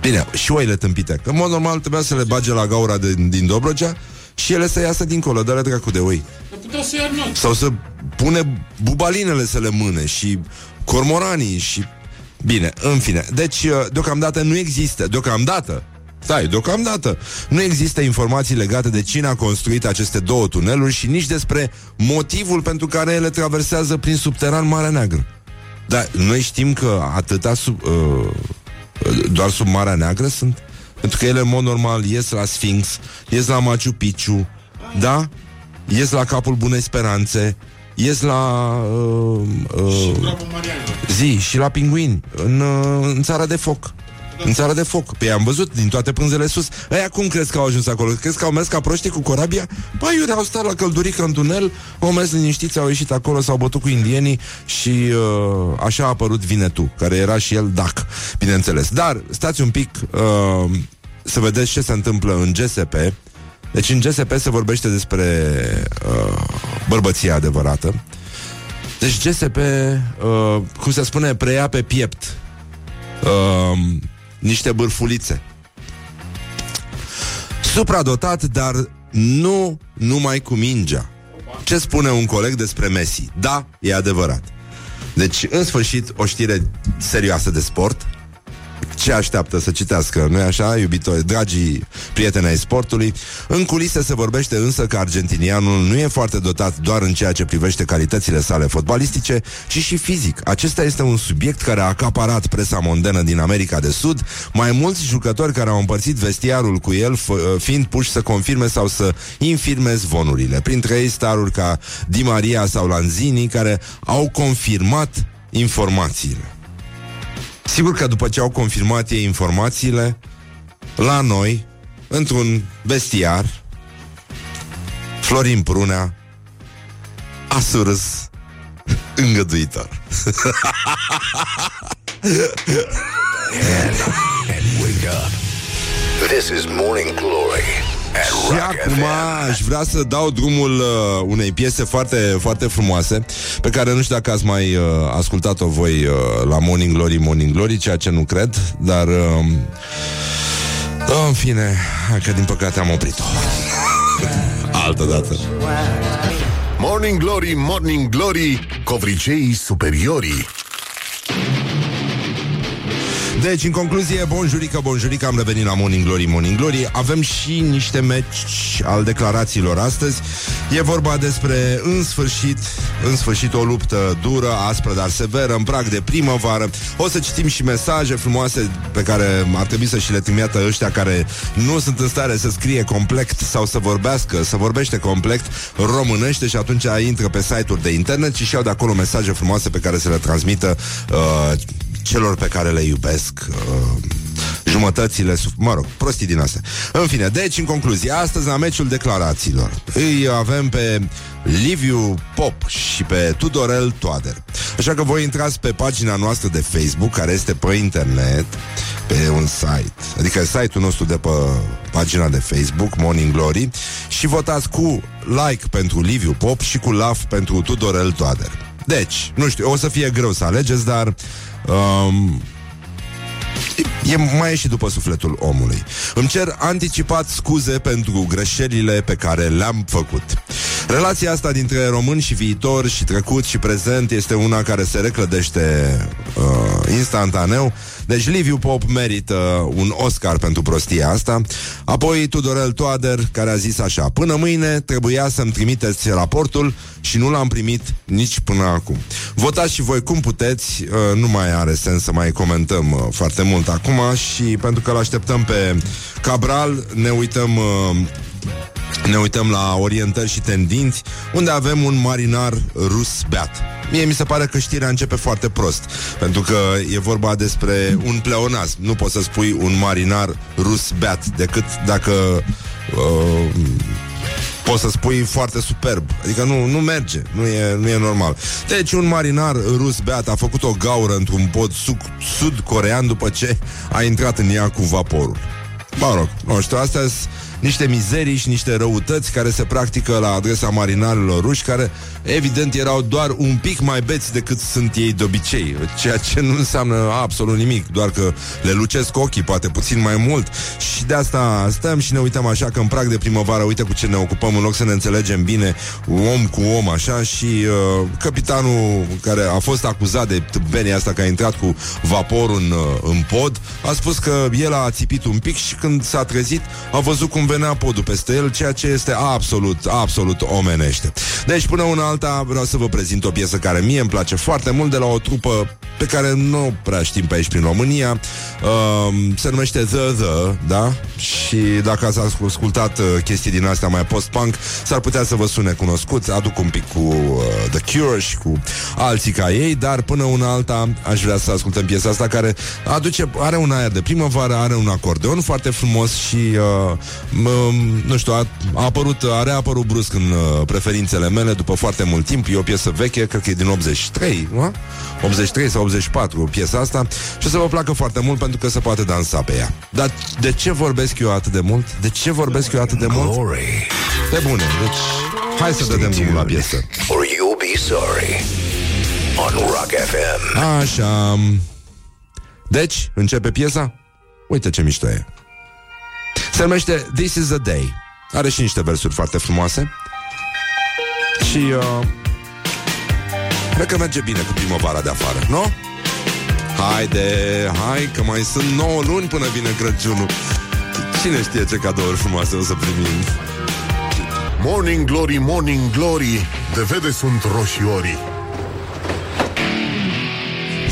Bine, și oile tâmpite. Că, în mod normal, trebuia să le bage la gaura de, din Dobrogea și ele să iasă dincolo, dă-le dracu de oi. Dar putea să ia not. Sau să pune bubalinele să le mâne și cormoranii și... Bine, în fine. Deci, uh, deocamdată nu există, deocamdată, Stai, deocamdată Nu există informații legate de cine a construit aceste două tuneluri Și nici despre motivul pentru care ele traversează prin subteran Marea Neagră Dar noi știm că atâta sub, uh, doar sub Marea Neagră sunt Pentru că ele în mod normal ies la Sphinx Ies la Machu Picchu Da? Ies la Capul Bunei Speranțe Ies la uh, uh, Bravo, Mariano. zi și la pinguini în, uh, în țara de foc. În țara de foc. Pe am văzut din toate pânzele sus. Aia cum crezi că au ajuns acolo? Crezi că au mers ca proștii cu corabia? Păi, iure, au stat la căldurică în tunel, au mers liniștiți, au ieșit acolo, s-au bătut cu indienii și uh, așa a apărut Vinetu, care era și el dac, bineînțeles. Dar, stați un pic uh, să vedeți ce se întâmplă în GSP. Deci în GSP se vorbește despre uh, bărbăția adevărată. Deci GSP, uh, cum se spune, preia pe piept uh, niște bârfulițe. Supradotat, dar nu numai cu mingea. Ce spune un coleg despre Messi? Da, e adevărat. Deci, în sfârșit, o știre serioasă de sport. Ce așteaptă să citească, nu-i așa, iubitori, dragii prieteni ai sportului? În culise se vorbește însă că argentinianul nu e foarte dotat doar în ceea ce privește calitățile sale fotbalistice, ci și fizic. Acesta este un subiect care a acaparat presa mondenă din America de Sud, mai mulți jucători care au împărțit vestiarul cu el, f- fiind puși să confirme sau să infirme zvonurile. Printre ei staruri ca Di Maria sau Lanzini, care au confirmat informațiile. Sigur că după ce au confirmat ei informațiile, la noi, într-un vestiar, Florin Prunea a surâs îngăduitor. This is Morning Glory Și acum aș vrea să dau drumul uh, unei piese foarte, foarte frumoase Pe care nu știu dacă ați mai uh, ascultat-o voi uh, la Morning Glory, Morning Glory Ceea ce nu cred, dar... Uh, uh, în fine, hai că din păcate am oprit-o. Altă dată. Morning Glory, Morning Glory Covriceii superiorii Deci, în concluzie, bonjurică, bonjurică, am revenit la Morning Glory, Morning Glory. Avem și niște meci al declarațiilor astăzi. E vorba despre, în sfârșit, în sfârșit o luptă dură, aspră, dar severă, în prag de primăvară. O să citim și mesaje frumoase pe care ar trebui să și le trimită ăștia care nu sunt în stare să scrie complet sau să vorbească, să vorbește complet românește și atunci intră pe site-uri de internet și și-au de acolo mesaje frumoase pe care să le transmită uh, celor pe care le iubesc uh, jumătățile, suf- mă rog, prostii din astea. În fine, deci, în concluzie, astăzi la meciul declarațiilor îi avem pe Liviu Pop și pe Tudorel Toader. Așa că voi intrați pe pagina noastră de Facebook, care este pe internet, pe un site, adică site-ul nostru de pe pagina de Facebook, Morning Glory, și votați cu like pentru Liviu Pop și cu love pentru Tudorel Toader. Deci, nu știu, o să fie greu să alegeți, dar um, E mai și după sufletul omului. Îmi cer anticipat scuze pentru greșelile pe care le-am făcut. Relația asta dintre român și viitor și trecut și prezent este una care se reclădește uh, instantaneu. Deci Liviu Pop merită un Oscar pentru prostia asta. Apoi Tudorel Toader, care a zis așa Până mâine trebuia să-mi trimiteți raportul și nu l-am primit nici până acum. Votați și voi cum puteți, uh, nu mai are sens să mai comentăm uh, foarte mult acum și pentru că l-așteptăm pe Cabral, ne uităm uh, ne uităm la orientări și tendinți, unde avem un marinar rus beat. Mie mi se pare că știrea începe foarte prost, pentru că e vorba despre un pleonasm. Nu poți să spui un marinar rus beat, decât dacă uh, poți să spui foarte superb. Adică nu, nu merge, nu e, nu e normal. Deci un marinar rus beat a făcut o gaură într-un pod sud- sud-corean după ce a intrat în ea cu vaporul. Mă rog, nu știu, astea sunt niște mizerii și niște răutăți care se practică la adresa marinarilor ruși, care evident erau doar un pic mai beți decât sunt ei de obicei, ceea ce nu înseamnă absolut nimic, doar că le lucesc ochii, poate puțin mai mult. Și de asta stăm și ne uităm așa că în prag de primăvară, uite cu ce ne ocupăm, în loc să ne înțelegem bine om cu om așa și uh, capitanul care a fost acuzat de tâmpenia asta că a intrat cu vaporul în, uh, în pod, a spus că el a țipit un pic și când s-a trezit a văzut cum venea podul peste el, ceea ce este absolut, absolut omenește. Deci până una alta vreau să vă prezint o piesă care mie îmi place foarte mult de la o trupă pe care nu prea știm pe aici prin România. Uh, se numește The The, da? Și dacă ați ascultat uh, chestii din astea mai post-punk, s-ar putea să vă sune cunoscut. Aduc un pic cu uh, The Cure și cu alții ca ei, dar până una alta aș vrea să ascultăm piesa asta care aduce, are un aer de primăvară, are un acordeon foarte frumos și uh, m- nu știu, a, a apărut, a reapărut brusc în uh, preferințele mele după foarte mult timp. E o piesă veche, cred că e din 83, nu? 83 sau 84 piesa asta și o să vă placă foarte mult pentru că se poate dansa pe ea. Dar de ce vorbesc eu atât de mult? De ce vorbesc eu atât de mult? Glory. Pe bune, deci hai să dăm drumul la piesă. Or you'll be sorry. On Rock FM. Așa. Deci, începe piesa? Uite ce mișto e. Se numește This is a Day. Are și niște versuri foarte frumoase. Și uh, cred că merge bine cu primăvara de afară, nu? Haide, hai că mai sunt 9 luni până vine Crăciunul. Cine știe ce cadouri frumoase o să primim? Morning Glory, Morning Glory De vede sunt roșiorii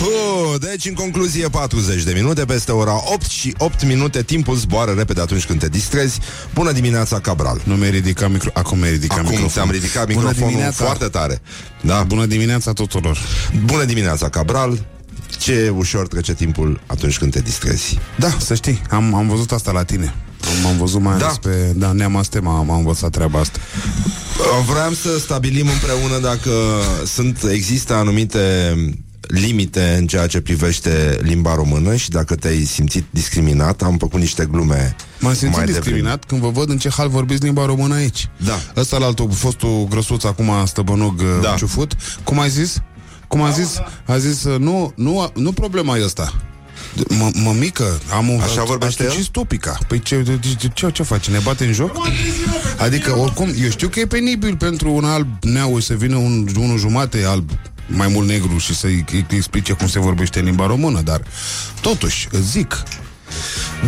Uh, deci, în concluzie, 40 de minute peste ora 8 și 8 minute. Timpul zboară repede atunci când te distrezi. Bună dimineața, Cabral. Nu mi-ai ridicat micro... Acum mi-ai ridicat Acum microfonul. ți-am ridicat Bună microfonul dimineața. foarte tare. Da? Bună dimineața tuturor. Bună dimineața, Cabral. Ce ușor trece timpul atunci când te distrezi. Da, să știi, am, am văzut asta la tine. Am, am văzut mai Da. ales pe... Da, Neam Astema am, am învățat treaba asta. Uh, Vreau să stabilim împreună dacă sunt există anumite limite în ceea ce privește limba română și dacă te-ai simțit discriminat, am făcut niște glume M-am simțit mai discriminat când vă văd în ce hal vorbiți limba română aici. Da. Ăsta la altul, fostul grăsuț acum stăbănog Da. da. ciufut. Cum ai zis? Cum a zis? A zis, uh, nu, nu, nu problema e asta. Mă, mămică, am un... Așa vorbește Și el? stopica. Păi ce, ce, ce, ce face? Ne bate în joc? Adică, oricum, eu știu că e penibil pentru un alb neau să vină un, unul jumate alb mai mult negru și să-i îi explice cum se vorbește în limba română, dar totuși, îți zic,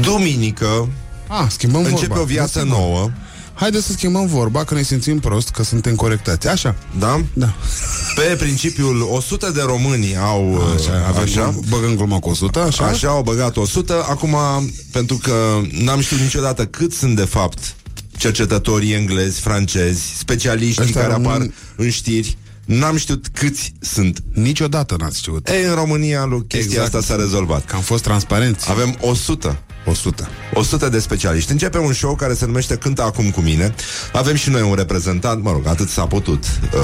Duminică a, schimbăm începe vorba. o viață Lăsăm-o. nouă, Haideți să schimbăm vorba, că ne simțim prost, că suntem corectați. Așa? da? Da. Pe principiul 100 de români au Așa, avem, așa, așa. băgăm gluma cu 100, așa? Așa au băgat 100 Acum, pentru că n-am știut niciodată Cât sunt de fapt Cercetătorii englezi, francezi Specialiștii Ăștia care români- apar în știri N-am știut câți sunt Niciodată n-ați știut. Ei, în România lu- chestia Exact. asta s-a rezolvat Că am fost transparenți. Avem 100 100. 100 de specialiști. Începe un show care se numește Cântă acum cu mine. Avem și noi un reprezentant, mă rog, atât s-a putut uh,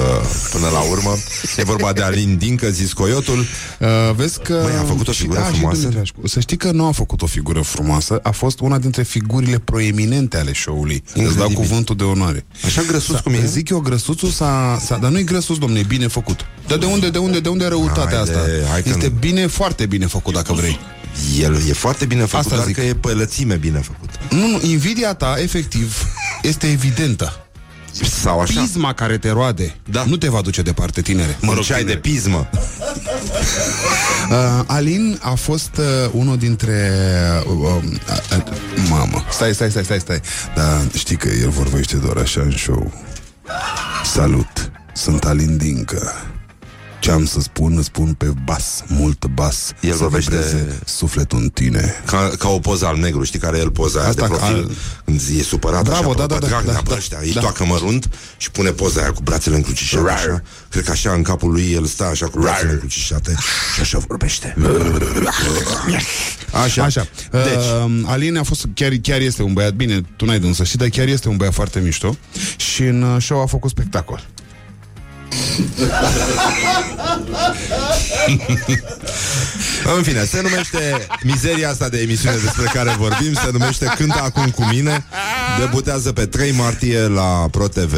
până la urmă. E vorba de Alin Dincă, zis Coyotul. Uh, vezi că... Măi, a făcut o și- figură da, și frumoasă? Dumitrescu. Să știi că nu a făcut o figură frumoasă, a fost una dintre figurile proeminente ale show-ului. Îți dau Incredibil. cuvântul de onoare. Așa grăsuț cum e? Zic eu, grăsuțul s-a, s-a... Dar nu-i grăsuț, domne, e bine făcut. Dar de unde, de unde, de unde răutatea Haide, asta? hai că este nu. bine, foarte bine făcut, dacă vrei. El e foarte bine făcut, Asta doar zic. că e pe lățime bine făcut. Nu, nu, invidia ta, efectiv, este evidentă. Sau așa. Pisma care te roade Da. nu te va duce departe, tinere. Mă rog, ceai de tinere. pismă. Uh, Alin a fost uh, unul dintre... Uh, uh, uh, mamă, stai, stai, stai, stai, stai. Dar știi că el vorbește doar așa în show. Salut, sunt Alin Dincă. Ce am să spun, îți spun pe bas, mult bas. El să vorbește- vibreze sufletul în tine. Ca, ca o poză al negru, știi care e el poza aia Asta de profil al- Când e supărat Bravo, așa, da, pe da, da, Dragnea, da, pe da, ăștia, da. Îi toacă mărunt și pune poza aia cu brațele încrucișate așa. Cred că așa în capul lui el stă așa cu brațele încrucișate Și așa vorbește Așa, Așa. Deci, uh, Alin a fost, chiar, chiar este un băiat, bine, tu n-ai de unde să știi, dar chiar este un băiat foarte mișto și în uh, show a făcut spectacol. În fine, se numește Mizeria asta de emisiune despre care vorbim Se numește Cântă acum cu mine Debutează pe 3 martie la ProTV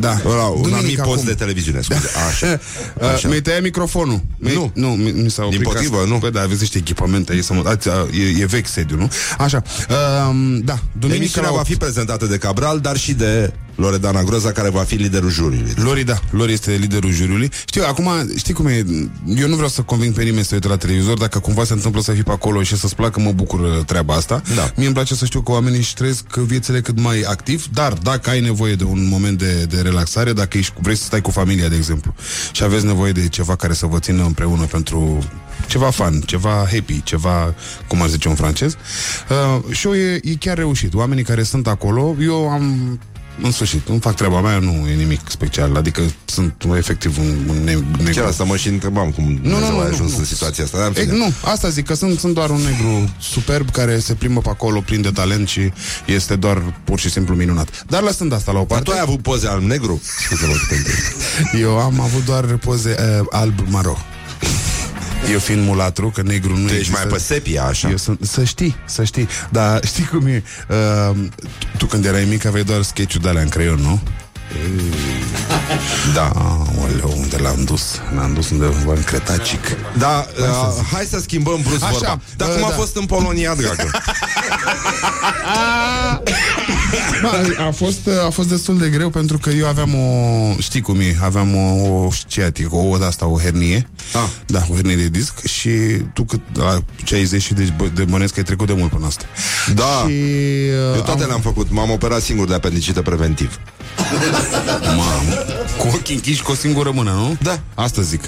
Da. La un Duminică anumit post acum. de televiziune scuze. Așa, Uh, așa. Mi-ai tăiat microfonul. Mi- Nu. Nu, mi, mi s-a oprit Dimpotrivă, casca. nu. Păi da, aveți niște echipamente aici să mă dați, a, e, e vechi sediu, nu? Așa. Uh, da, duminică Emisiunea la va fi prezentată de Cabral Dar și de Loredana Groza Care va fi liderul juriului Lori, da, Lori este liderul juriului. Știu, acum, știi cum e? Eu nu vreau să conving pe nimeni să uite la televizor, dacă cumva se întâmplă să fii pe acolo și să-ți placă, mă bucur uh, treaba asta. Da. Mie îmi place să știu că oamenii își trăiesc viețile cât mai activ, dar dacă ai nevoie de un moment de, de relaxare, dacă ești, vrei să stai cu familia, de exemplu, și aveți nevoie de ceva care să vă țină împreună pentru ceva fun, ceva happy, ceva, cum ar zice un francez, uh, show e, e chiar reușit. Oamenii care sunt acolo, eu am în sfârșit, îmi fac treaba mea, nu e nimic special, adică sunt efectiv un, un ne- negru. Chiar asta mă și întrebam Cum Nu, nu, Dumnezeu nu, a nu, ajuns nu. în situația asta Dar, în E, fine. nu, asta zic, că sunt, sunt doar un negru superb care se plimbă pe acolo plin de talent și este doar pur și simplu minunat. Dar lăsând asta la o Dar parte, tu ai avut poze al negru? Scuze-mă că te întreb. eu am avut doar poze uh, alb-maro. Eu fiind mulatru, că negru nu Tu ești există. mai pe sepia, așa Eu sunt, să știi, să știi. Dar știi cum e? Uh, tu, tu când erai mic aveai doar sketch-ul de alea în creion, nu? Da Aoleu, unde l-am dus? L-am dus undeva în Cretacic. Da, uh, hai să schimbăm brusc Așa, vorba Dar uh, cum a da. fost în Polonia, dragă? Bă, a fost, a fost destul de greu pentru că eu aveam o, știi cum e, aveam o, o sciatică, o de asta, o hernie. Ah. Da, o hernie de disc și tu cât, la ce ai zis și de, de bănesc că ai trecut de mult până asta. Da. Și, uh, Eu toate am, le-am făcut M-am operat singur de apendicită preventiv Mamă, cu ochii închiși cu o singură mână, nu? Da. Asta zic.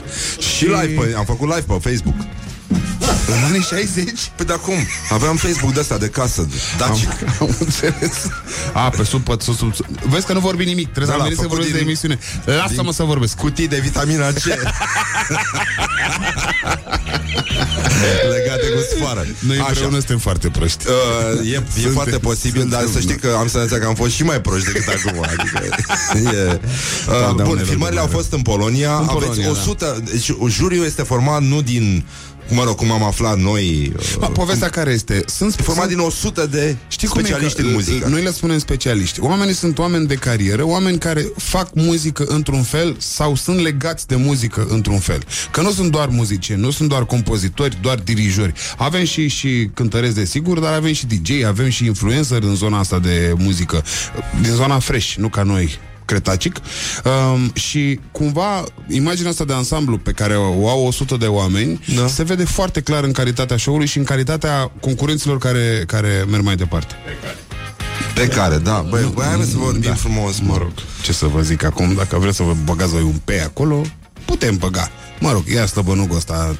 Și live pe, Am făcut live pe Facebook În anii 60? Păi de acum, aveam Facebook de ăsta de casă, dacic. Am, am înțeles. A, pe sub, pe sub, sub, sub. Vezi că nu vorbi nimic. Trebuie Da, să l-a am venit să făcut vorbesc de din- emisiune. Lasă-mă să vorbesc. Cutii de vitamina C. Legate cu sfoară. Noi Așa. împreună suntem foarte proști. Uh, e, e Suntem- foarte posibil, dar suntem, să știi că am senzația că am fost și mai proști decât acum. Adică, e, uh, da, bun, unele filmările au lucruri. fost în Polonia. În Aveți Polonia, 100... Deci, juriul este format nu din... Mă rog, cum am aflat noi... uh, Ma, povestea care este? Sunt format sunt- din 100 de Știi cum specialiști e că, în muzică. Noi le spunem specialiști. Oamenii sunt oameni de carieră, oameni care fac muzică într-un fel sau sunt legați de muzică într-un fel. Că nu sunt doar muzicieni, nu sunt doar compozitori, doar dirijori. Avem și, și cântăreți de sigur, dar avem și DJ, avem și influencer în zona asta de muzică. Din zona fresh, nu ca noi cretacic um, și cumva imaginea asta de ansamblu pe care o au 100 de oameni Da. se vede foarte clar în calitatea show-ului și în calitatea concurenților care, care merg mai departe. Pe care, da. Băi, băi hai mă să vorbim Da. frumos, mă rog. Ce să vă zic acum, dacă vreți să vă băgați voi un pe acolo, putem băga. Mă rog, ia slăbănugul ăsta.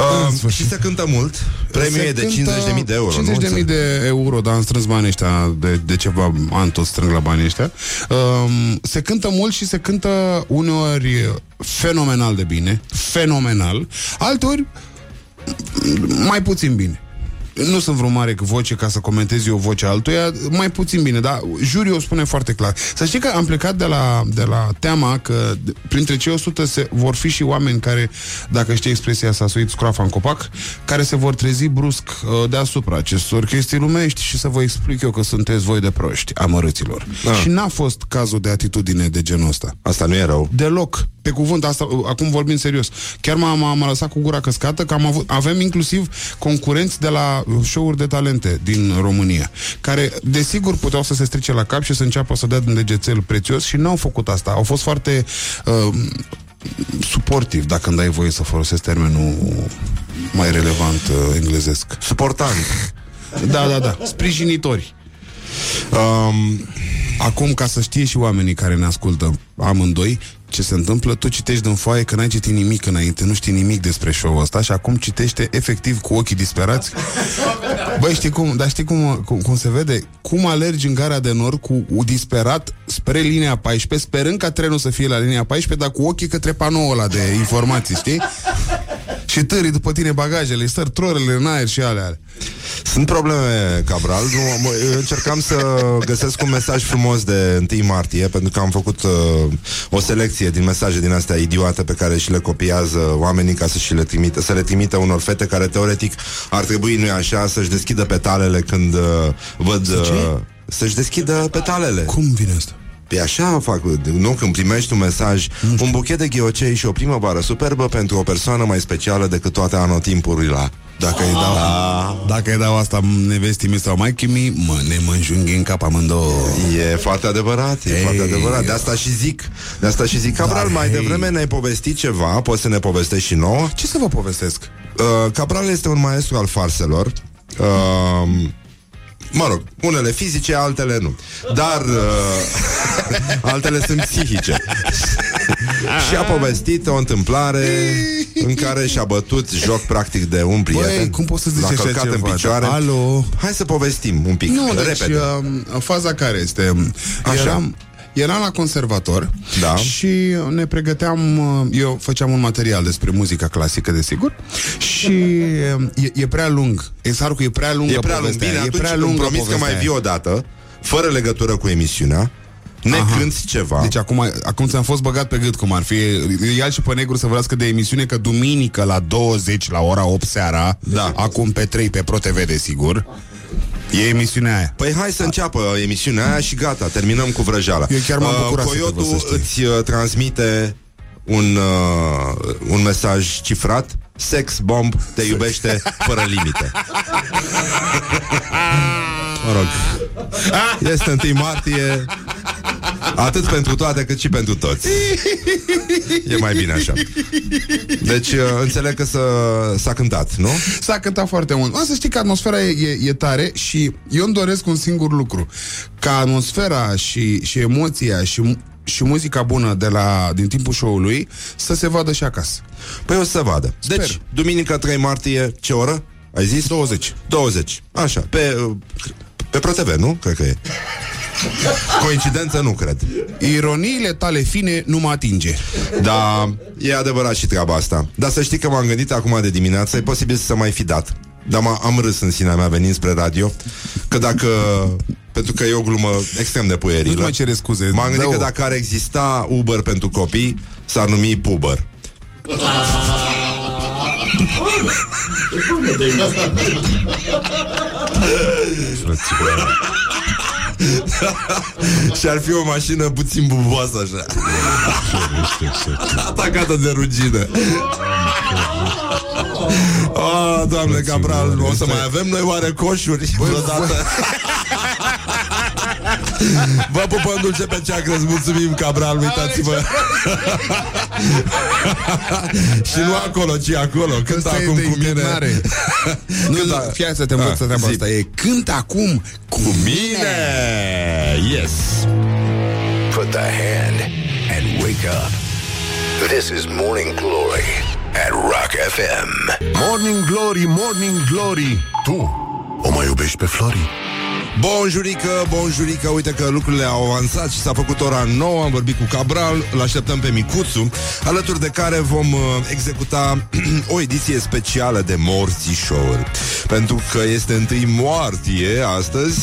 Uh, și se cântă mult. Premiul e de 50.000 de euro, 50.000 nu? de euro, dar am strâns banii ăștia de, de ceva ani tot strâng la banii ăștia. Um, se cântă mult și se cântă uneori fenomenal de bine, fenomenal, alteori mai puțin bine. Nu sunt vreo mare voce ca să comentez eu vocea altuia, mai puțin bine, dar juriul o spune foarte clar. Să știi că am plecat de la, de la teama că de- printre cei 100 se, vor fi și oameni care, dacă știi expresia s-a suit scroafa în copac, care se vor trezi brusc uh, deasupra acestor chestii lumești și să vă explic eu că sunteți voi de proști, amărâților. Da. Și n-a fost cazul de atitudine de genul ăsta. Asta nu e rău. Deloc. Pe cuvânt, asta, acum vorbim serios. Chiar m-am, m-am lăsat cu gura căscată că am avut, avem inclusiv concurenți de la show-uri de talente din România, care, desigur, puteau să se strice la cap și să înceapă să dea din degețel prețios și n-au făcut asta. Au fost foarte uh, suportiv, dacă îmi dai voie să folosesc termenul mai relevant uh, englezesc. Suportant. Da, da, da. Sprijinitori. Um, Acum, ca să știe și oamenii care ne ascultă amândoi ce se întâmplă, tu citești din foaie că n-ai citit nimic înainte, nu știi nimic despre show-ul ăsta și acum citește efectiv cu ochii disperați. Băi, știi cum, dar știi cum, cum, cum se vede? Cum alergi în gara de nord cu disperat spre linia 14, sperând ca trenul să fie la linia 14, dar cu ochii către panoul ăla de informații, știi? Și târii după tine bagajele, sărtrorele în aer și alea. alea. Sunt probleme, Cabral. Nu, mă, eu încercam să găsesc un mesaj frumos de 1 martie, pentru că am făcut uh, o selecție din mesaje din astea idiote pe care și le copiază oamenii ca să și le trimită, să le trimită unor fete care teoretic ar trebui, nu așa, să-și deschidă petalele când uh, văd... Uh, să-și deschidă petalele. Cum vine asta? Pe așa fac, nu? Când primești un mesaj, un buchet de ghiocei și o primăvară superbă pentru o persoană mai specială decât toate anotimpurile. Dacă îi dau, dacă îi dau asta nevestii mei sau mai mi, mă, ne mă înjunghi în cap amândouă. E foarte adevărat, e Ei, foarte adevărat. De asta și zic. De asta și zic. Cabral, Da, mai hei. devreme ne-ai povestit ceva, poți să ne povestești și nouă. Ce să vă povestesc? Uh, Cabral este un maestru al farselor. Uh, mă rog, unele fizice, altele nu. Dar uh, altele sunt psihice. și a povestit o întâmplare în care și-a bătut joc practic de un prieten. Băi, cum poți să zici L-a așa călcat ceva? în picioare. Alo? Hai să povestim un pic, Nu, deci repede. uh, faza care este? Așa. Eram, eram la conservator Da. și ne pregăteam, uh, eu făceam un material despre muzica clasică, desigur, și uh, e, e prea lung. Exarcul e prea lungă E prea lung. povestea, Bine, e atunci prea îmi lungă promis că mai povestea vii odată, fără legătură cu emisiunea, ne Aha. cânti ceva. Deci acum, acum ți-am fost băgat pe gât cum ar fi Ia și pe negru să vorbească de emisiune Că duminică la 20 la ora 8 seara Da. Acum pe 3 pe ProTV desigur E emisiunea aia Păi hai să înceapă emisiunea aia și gata, terminăm cu vrăjeala. Eu chiar m-am bucurat să te Coyotul văd, să știi. îți uh, transmite un, uh, un mesaj cifrat Sex bomb te iubește fără limite. Mă rog. Este 1 martie Atât pentru toate cât și pentru toți E mai bine așa Deci uh, înțeleg că s-a, s-a cântat, nu? S-a cântat foarte mult. O să știi că atmosfera e, e, e tare și eu îmi doresc un singur lucru. Ca atmosfera și, și emoția și m- și muzica bună de la, din timpul show-ului să se vadă și acasă. Păi o să se vadă. Sper. Deci, duminică 3 martie, ce oră? Ai zis? 20. 20. Așa, pe, uh, pe ProTV, nu? Cred că e. Coincidență nu cred. Ironiile tale fine nu mă atinge. Da, e adevărat și treaba asta. Dar să știi că m-am gândit acum de dimineață, e posibil să mai fi dat. Dar m- am râs în sinea mea venind spre radio Că dacă Pentru că e o glumă extrem de puerilă Nu mai cere scuze. M-am gândit Da-o. că dacă ar exista Uber pentru copii S-ar numi Puber Și ar fi o mașină puțin buboasă așa Atacată de rugină Oh, doamne, Cabral, o să mai avem noi oare coșuri vreodată? Vă pupăm dulce pe ceacră, îți mulțumim, Cabral, uitați-vă Și nu acolo, ci acolo Cânt Ăsta e acum de cu mine indignare. Nu, Cânt nu, a- fii să te învăț Ah, treaba zi. asta. E cânt acum cu Mine! Yes! Put the hand and wake up. This is Morning Glory at Rock FM. Morning Glory, Morning Glory Tu o mai iubești pe Flori? Bonjurică, bonjurică, uite că lucrurile au avansat și s-a făcut ora 9, am vorbit cu Cabral, îl așteptăm pe Micuțu, alături de care vom uh, executa o ediție specială de morțișori. Pentru că este întâi moartie astăzi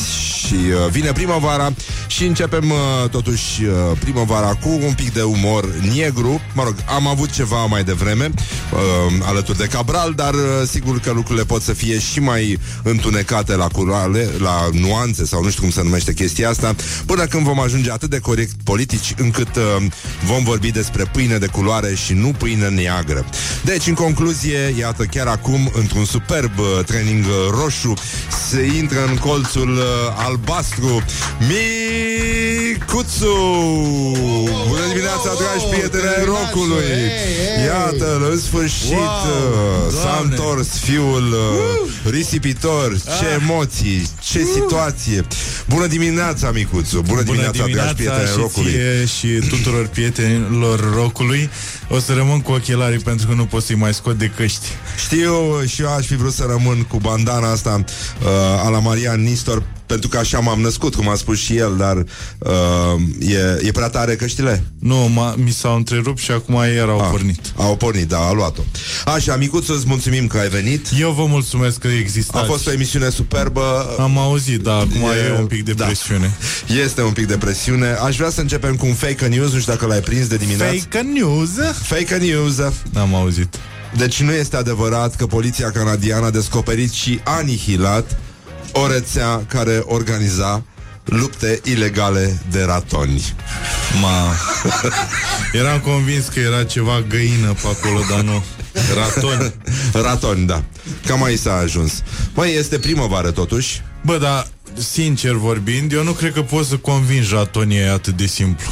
și uh, vine primăvara și începem uh, totuși uh, primăvara cu un pic de umor negru. Mă rog, am avut ceva mai devreme uh, alături de Cabral, dar uh, sigur că lucrurile pot să fie și mai întunecate la culoare, la nuanțe sau nu știu cum se numește chestia asta, până când vom ajunge atât de corect politici încât uh, vom vorbi despre pâine de culoare și nu pâine neagră. Deci, în concluzie, iată, chiar acum, într-un superb uh, training uh, roșu, se intră în colțul uh, albastru Micuțu! Bună dimineața, dragi prieteni ai rocului! Iată, în sfârșit uh, s-a întors fiul uh, risipitor, ce emoții, ce situație! Bună dimineața, Micuțu! Bună dimineața, dragi prieteni ai și rocului! ție și tuturor prietenilor rocului O să rămân cu ochelarii pentru că nu pot să-i mai scot de căști Știu, și eu aș fi vrut să rămân cu bandana asta uh, a la Marian Nistor, pentru că așa m-am născut, cum a spus și el, dar uh, e, e prea tare căștile? Nu, m- mi s-au întrerupt și acum iar au Ah, pornit Au pornit, da, a luat-o. Așa, micuțu, îți mulțumim că ai venit. Eu vă mulțumesc că existați A fost o emisiune superbă. Am auzit, da, acum e, e un pic de da. presiune Este un pic de presiune. Aș vrea să începem cu un fake news, nu știu dacă l-ai prins de dimineață. Fake news Fake news. N-am auzit Deci nu este adevărat că poliția canadiană a descoperit și anihilat o rețea care organiza lupte ilegale de ratoni. Ma. Eram convins că era ceva găină pe acolo, dar nu Raton Ratoni, da. Cam aici s-a ajuns. Mai este primăvară totuși. Bă, dar sincer vorbind Eu nu cred că poți să convingi ratonii aia atât de simplu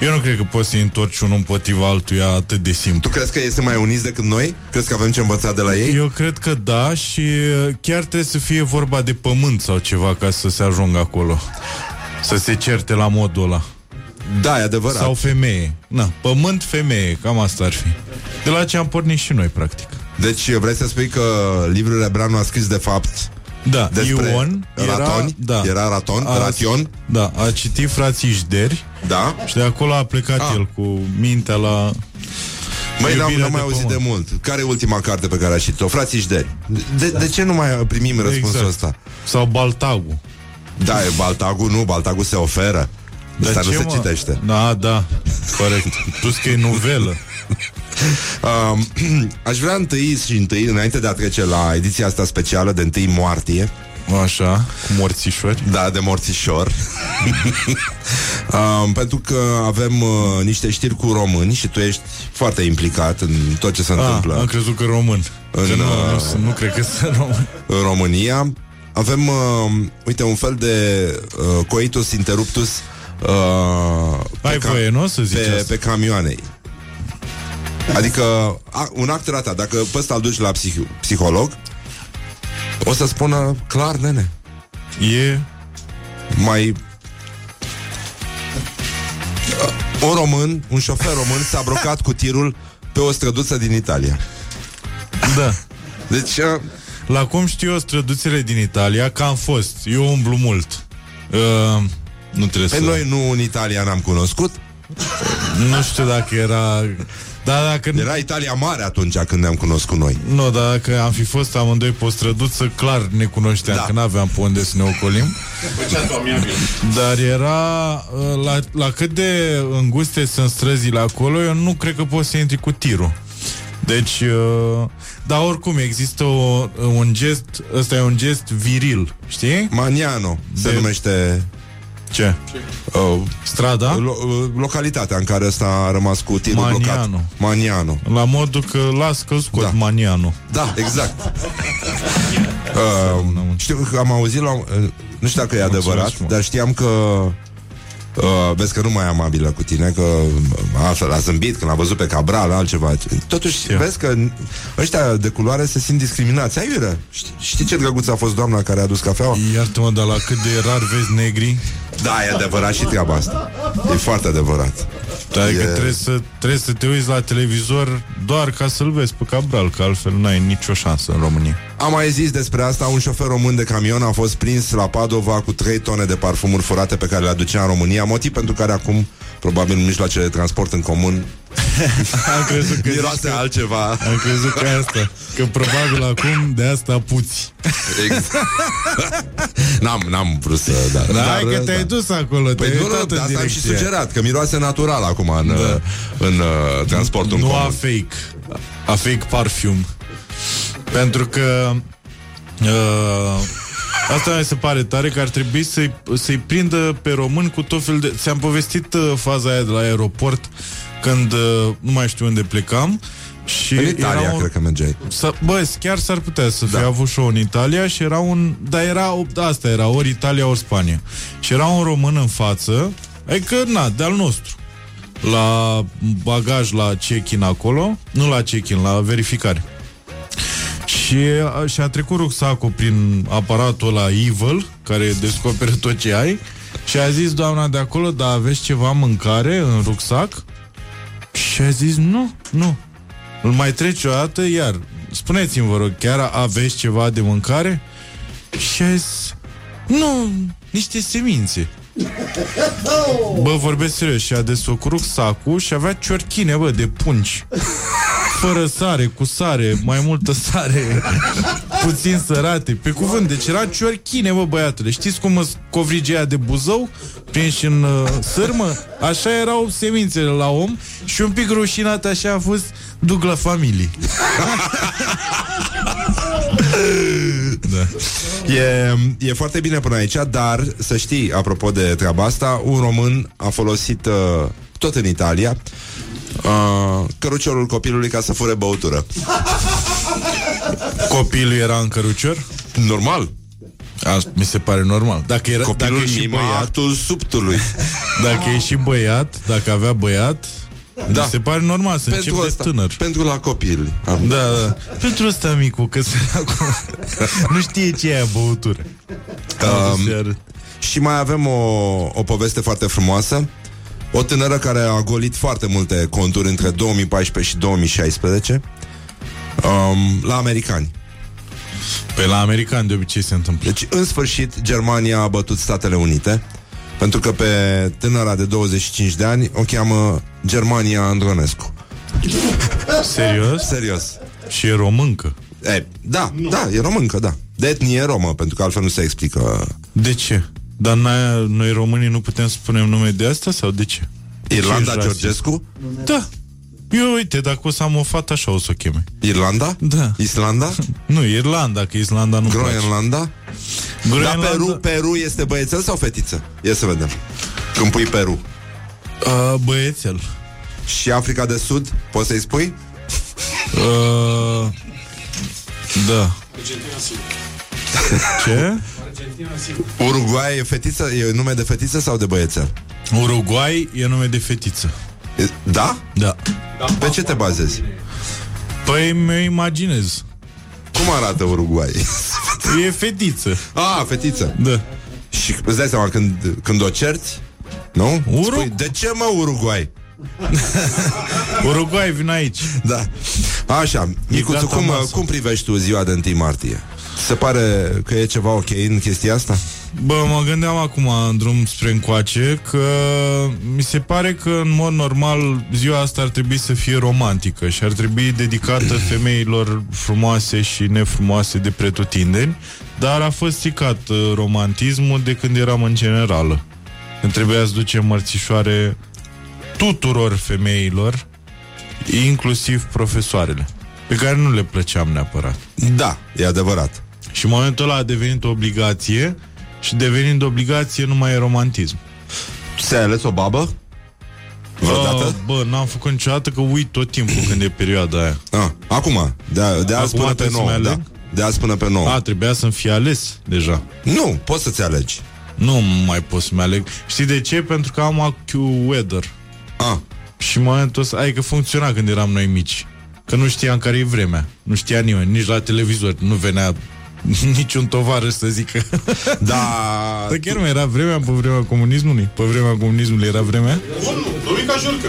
Eu nu cred că poți să-i întorci unul împotriva altuia atât de simplu Tu crezi că este mai uniți decât noi? Crezi că avem ce învăța de la ei? Eu cred că da și uh, chiar trebuie să fie vorba de pământ sau ceva ca să se ajungă acolo. Să se certe la modul ăla. Da, e adevărat. Sau femeie. Na, pământ, femeie, cam asta ar fi. De la ce am pornit și noi, practic. Deci vrei să spui că livrul Rebreanu a scris de fapt Da, despre Ion era, ratoni? da, Era raton? a, Ration? Da, a citit frații Jderi Da? și de acolo a plecat Ah. el cu mintea la... Măi, n-am, Iubirea n-am mai de auzit pământ. de mult. Care e ultima carte pe care a citit-o? Frații Jderi. De, de ce nu mai primim răspunsul ăsta? Sau Baltagu. Da, e Baltagu, nu, Baltagu se oferă. Asta nu ce, se mă? citește. Da, da, corect. Plus că e novelă. Um, aș vrea întâi și întâi, înainte de a trece la ediția asta specială de 1 martie, Așa, cu morțișori. Da, de morțișor um, Pentru că avem uh, niște știri cu români Și tu ești foarte implicat în tot ce se Ah, întâmplă am crezut că român. În, că nu, uh, nu, sunt- nu cred că sunt român. în România Avem, uh, uite, un fel de uh, coitus interruptus uh, Ai pe, voie, nu o să zici pe, asta? pe camioane Adică a, un act ratat Dacă pe ăsta îl duci la psih- psiholog O să spună clar, nene E... mai Un român, un șofer român s-a blocat cu tirul pe o străduță din Italia. Da. Deci, uh, La cum știu eu străduțele din Italia, că am fost. Eu umblu mult. Uh, nu trebuie pe să... noi nu în Italia n-am cunoscut. Nu știu dacă era... Da, dacă... Era Italia mare atunci când ne-am cunoscut noi. Nu, dar dacă am fi fost amândoi pe o străduță, clar ne cunoșteam, Da. da. că n-aveam pe unde să ne ocolim. Dar era uh, la, la cât de înguste sunt străzile acolo, eu nu cred că poți să intri cu tirul. Deci, uh, dar oricum există o, un gest, ăsta e un gest viril, știi? Maniano se De- numește Ce? uh, Strada? lo, uh, localitatea în care ăsta a rămas cu tirul Maniano. blocat. Maniano. La modul că las că scot Da. da. manianul. Da, exact. uh, știu că am auzit la, uh, nu știu dacă e adevărat, mult. dar știam că Uh, vezi că nu mai e amabilă cu tine Că uh, altfel a zâmbit Când a văzut pe Cabral, altceva Totuși, Știu. vezi că ăștia de culoare Se simt discriminați Aiurea, știi, știi ce drăguț a fost doamna care a adus cafeaua? Iartă-mă, dar la cât de rar vezi negri Da, e adevărat și treaba asta E foarte adevărat Dar adică E- trebuie să, trebuie să te uiți la televizor doar ca să-l vezi pe Cabral, că altfel n-ai nicio șansă în România. Am mai zis despre asta, un șofer român de camion a fost prins la Padova cu 3 tone de parfumuri furate pe care le aducea în România, motiv pentru care acum, probabil, mijloacele de transport în comun Am crezut că miroase zici că- altceva. Am crezut că e asta. Că probabil acum de asta puți. Exact. n-am, n-am vrut să... Da, Da, Hai că da. te-ai dus acolo, Păi te-ai nu, nu, uitat de în asta am și direcția. sugerat, că miroase natural acum în, da. în uh, transportul Nu în a comun. fake. A fake parfum. Pentru că uh, Asta mi se pare tare că ar trebui să-i, să-i prindă pe român cu tot fel de... Ți-am povestit uh, faza aia de la aeroport când uh, nu mai știu unde plecam și În Italia, era un, cred că mergeai. Să, bă, chiar s-ar putea să Da. fi avut show în Italia și era un... Dar era, asta era, ori Italia, ori Spania. Și era un român în față, adică, na, de-al nostru. La bagaj, la check-in acolo, nu la check-in, la verificare. Și, a, și a trecut rucsacul prin aparatul la Evil, care descoperă tot ce ai, și a zis doamna de acolo, da, aveți ceva mâncare în rucsac? Și a zis, nu, nu. Îl mai trece o dată, iar spuneți-mi, vă rog, chiar aveți ceva de mâncare? Și a zis, nu, niște semințe. Bă, vorbesc serios, și a desfăcut sacul și avea ciorchine, bă, de punci. Fără sare, cu sare, mai multă sare, puțin sărate. Pe cuvânt, deci era ciorchine, bă, băiatule. Știți cum îți covrigia de buzău, prinși în uh, sârmă? Așa erau semințele la om și un pic rușinat așa a fost duc la familie. Da. E, e foarte bine până aici, dar să știi, apropo de treaba asta, un român a folosit uh, tot în Italia uh, căruciorul copilului ca să fure băutură. Copilul era în cărucior? Normal. A, mi se pare normal. Dacă era, Copilul dacă e și băiat, mimatul subtului. dacă e și băiat, dacă avea băiat, Da. mi se pare normal să încep pentru de asta, tânăr. pentru la copil. Am. Da, da. Pentru ăsta micu, că săracul nu știe ce e aia băutură. Um, și mai avem o, o poveste foarte frumoasă. O tânără care a golit foarte multe conturi între 2014 și 2016 um, la americani. Pe la american de obicei se întâmplă. Deci, în sfârșit, Germania a bătut Statele Unite pentru că pe tânăra de 25 de ani o cheamă Germania Andronescu. Serios? Serios. Și e româncă. E, da, da, e româncă, da. De etnie romă, pentru că altfel nu se explică. De ce? Dar noi, noi românii nu putem să spunem nume de asta sau de ce? De ce Irlanda ești rasist? Georgescu? Da. Eu, uite, dacă o să am o fată, așa o să o cheme. Irlanda? Da. Islanda? Nu, Irlanda, că Islanda nu place. Groenlanda? Dar Groenlanda... Peru, Peru este băiețel sau fetiță? Ia să vedem. Când pui Peru. Uh, băiețel. Și Africa de Sud, poți să-i spui? Uh, da. Ce? Uruguay e fetiță? E nume de fetiță sau de băiețel? Uruguay e nume de fetiță. E- Da? Da. Pe ce te bazezi? Păi mi imaginez. Cum arată Uruguay? E fetiță. ah, fetiță. Da. Și îți dai seama, când, când o cerți, Nu? Urug- Spui, de ce mă Uruguay? Uruguay, vin aici. Da. Așa, Micuțu, gata cum, masă. cum privești tu ziua de 1 martie? Se pare că e ceva ok în chestia asta? Bă, mă gândeam acum în drum spre încoace că mi se pare că în mod normal ziua asta ar trebui să fie romantică și ar trebui dedicată femeilor frumoase și nefrumoase de pretutindeni, dar a fost stricat uh, romantismul de când eram în generală. Când trebuia să ducem mărțișoare tuturor femeilor, inclusiv profesoarele, pe care nu le plăceam neapărat. Da, e adevărat. Și în momentul ăla a devenit o obligație și devenind obligație nu mai e romantism. Ți-ai ales o babă? Vreodată? Uh, bă, n-am făcut niciodată că uit tot timpul când e perioada aia. Ah, acum, de, de azi Acum până pe trebuie să 9 mai da. aleg? De azi până pe 9 A, trebuia să-mi fie ales deja. Nu, poți să-ți alegi Nu mai pot să-mi aleg. Știi de ce? Pentru că am AccuWeather. ah, Și în momentul ăsta, adică funcționa când eram noi mici. Că nu știam care e vremea. Nu știa nimeni, nici la televizor. Nu venea niciun tovarăș să zică. Da Dar chiar mai era vremea pe vremea comunismului? Pe vremea comunismului era vremea? Dominica Jurcă.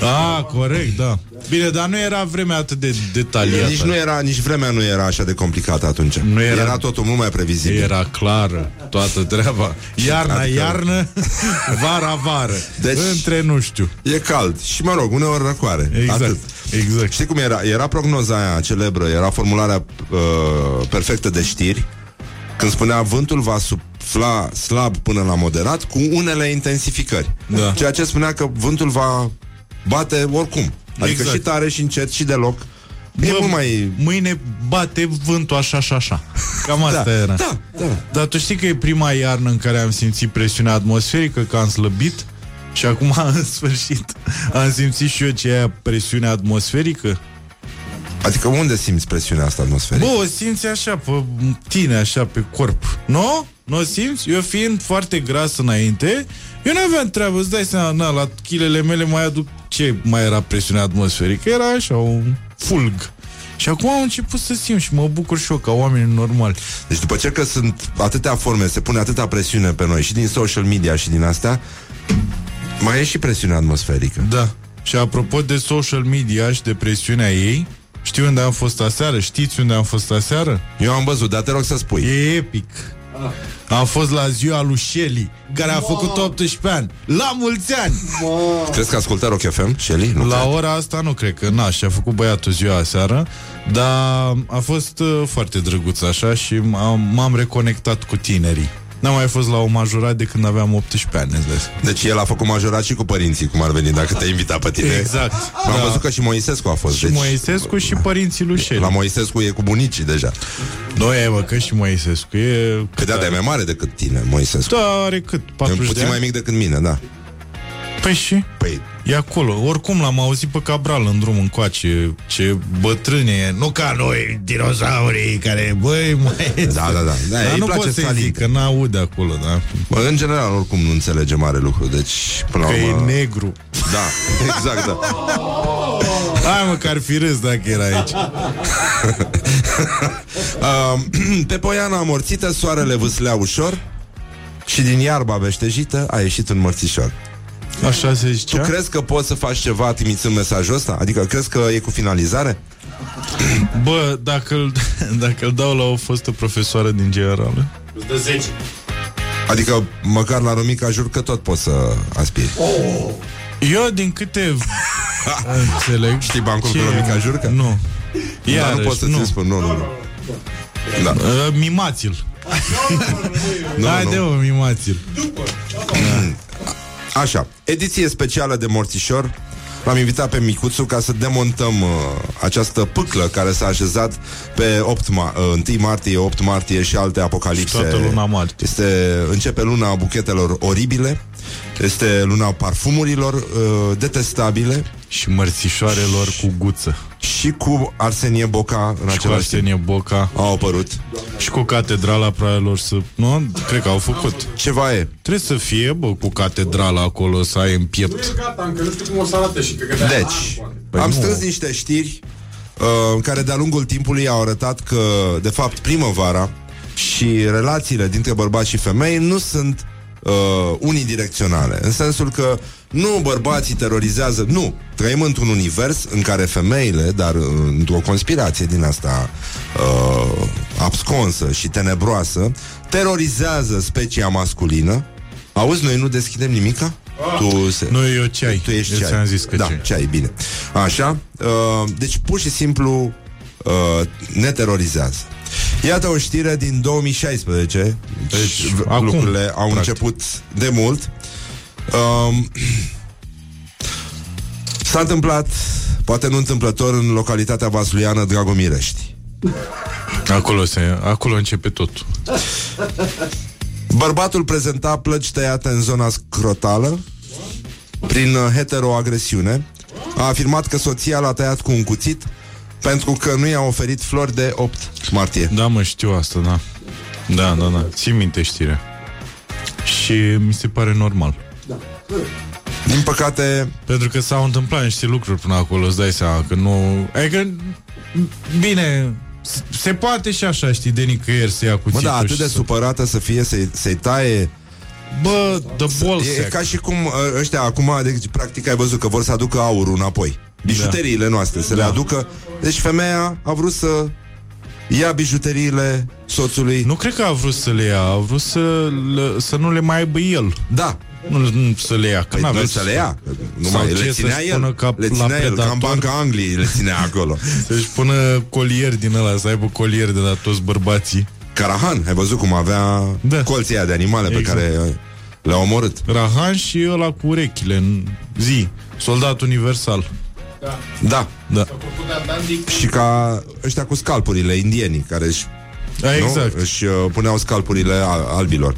Ah, corect, da. Bine, dar nu era vremea atât de detaliată. Nici nu era, nici vremea nu era așa de complicată atunci Nu era- era totul mult mai previzibil Era clară toată treaba. Iarna, Adică- iarnă, vara, vară. Deci- Între nu știu. E cald și, mă rog, uneori răcoare Exact, Atât. Exact. Știi cum era? Era prognoza aia celebră, era formularea uh, perfectă de știri, când spunea vântul va sufla slab până la moderat cu unele intensificări. Da. Ceea ce spunea că vântul va bate oricum. Adică Exact. și tare și încet și deloc. E Bă, mult mai... Mâine bate vântul așa și așa. Cam asta Da, era. da, da. Dar tu știi că e prima iarnă în care am simțit presiunea atmosferică, că am slăbit și acum, în sfârșit, am simțit și eu ce e aia presiune atmosferică. Adică unde simți presiunea asta atmosferică? Bă, o simți așa pe tine, așa pe corp. Nu? Nu o simți? Eu fiind foarte gras înainte, eu nu aveam treabă, îți dai seama, na, la chilele mele mai aduc ce mai era presiunea atmosferică, era așa, un fulg. Și acum am început să simt și mă bucur și eu ca oameni normali. Deci după ce că sunt atâtea forme, se pune atâta presiune pe noi și din social media și din astea, mai e și presiunea atmosferică. Da. Și apropo de social media și de presiunea ei, știi unde am fost aseară? Știți unde am fost aseară? Eu am văzut, dar te rog să spui. E epic. Am fost la ziua lui Shelly, care a făcut 18 ani. La mulți ani! Crezi că ascultă Rock FM, Shelly? Nu La cred. ora asta nu cred că, na, și-a făcut băiatul ziua aseară, dar a fost uh, foarte drăguț așa și m-am, m-am reconectat cu tinerii. N-am mai fost la o majorat de când aveam 18 ani, îți dai seama. Deci el a făcut majorat și cu părinții, cum ar veni, dacă te invita pe tine. Exact. Am Da. văzut că și Moisescu a fost. Și deci, Moisescu și părinții lui Shelly. La Moisescu e cu bunicii deja. Nu e, mă, că și Moisescu e... Că de e mai mare decât tine, Moisescu. Da, are cât? E 40 de puțin ani? mai mic decât mine, da. Păi și? Păi, E acolo. Oricum l-am auzit pe Cabral în drum încoace. Ce bătrâne e. Nu ca noi, dinosaurii, care, băi, mai... Da, da, da. Da, Dar îi nu place pot să-i Stalin. zic, că n-aude acolo, da? Bă, în general, oricum nu înțelege mare lucru, deci, până Că la e urmă... negru. Da, exact, da. Hai mă, că ar fi râs dacă era aici. Uh, pe poiana amorțită, soarele vâslea ușor și din iarba veștejită a ieșit un mărțișor. Așa se Tu zicea? crezi că poți să faci ceva trimițând mesajul ăsta? Adică crezi că e cu finalizare? Bă, dacă îl, dacă îl dau la o fostă profesoară din generală Îți dă 10. Adică măcar la Romica jur că tot poți să aspiri. Eu din câte înțeleg Știi bancul ce- cu Romica Jurcă? Nu Dar Iarăși, nu pot să ți spun, nu, nu, nu. Da. Uh, mimați-l Nu, Haide nu. mă, mimați-l Așa, ediție specială de Morțișor. L-am invitat pe Micuțu ca să demontăm uh, această pâclă care s-a așezat pe 8 ma- uh, 1 martie, 8 martie și alte apocalipse. Și toată luna martie. Este, începe luna buchetelor oribile, este luna parfumurilor uh, detestabile. Și mărțișoarelor cu guță și cu Arsenie Boca în Și cu același timp. Arsenie Boca Au apărut. Și cu catedrala praelor să... Nu? Cred că au făcut Ceva e. Trebuie să fie, bă, cu catedrala acolo Să ai în piept Gata, încă nu știu cum o să arate și cred că de-aia Deci, poate. Păi am nu. strâns niște știri uh, care de-a lungul timpului au arătat că, de fapt, primăvara și relațiile dintre bărbați și femei nu sunt uh, unidirecționale, în sensul că nu bărbații terorizează, nu, trăim într-un univers în care femeile, dar uh, într-o conspirație din asta uh, absconsă și tenebroasă, terorizează specia masculină. Auzi, noi nu deschidem nimica? Tu, se... Nu, eu ceai. Tu ești Eu ceai. ți-am zis că da, ceai. ceai, bine. Așa, uh, deci pur și simplu uh, ne terorizează. Iată o știre din 2016 Deci, Deci, v- acum, lucrurile au practic. început de mult um, S-a întâmplat Poate nu întâmplător în localitatea vasluiană Dragomirești Acolo, se, acolo începe totul. Bărbatul prezenta plăci tăiate în zona scrotală Prin uh, heteroagresiune A afirmat că soția l-a tăiat cu un cuțit Pentru că nu i-a oferit flori de 8 martie Da, mă, știu asta, da. Da, da, da. Țin minte știrea. Și mi se pare normal. Din păcate Pentru că s-au întâmplat niște lucruri până acolo, îți dai seama că nu... Adică, bine, s- se poate și așa, știi, de nicăieri să ia Mă, cuțitul da, atât și de să... supărată să fie Să-i, să-i taie Bă, the ball E ca și cum uh, ăștia acum, deci, practic ai văzut că vor să aducă aurul înapoi. Bijuteriile noastre, să le Da. aducă. Deci femeia a vrut să ia bijuteriile soțului. Nu cred că a vrut să le ia, a vrut să, le, să nu le mai aibă el. Da. Nu, nu să le ia, că Păi n-avea nu ce să le ia. Nu Sau mai, ce, le ținea să-și el. pună ca le la ținea el, ca în predator? Banca Angliei le ținea acolo. Să-și pună colier din ăla, să aibă colier de la toți bărbații. Carahan, ai văzut cum avea Da. colții aia de animale pe Exact. care uh, le-a omorât. Rahan și ăla cu urechile în zi. Soldat universal. Da. Da. Și ca ăștia cu scalpurile indienii care își Da, exact. Nu? Își uh, puneau scalpurile al- albilor.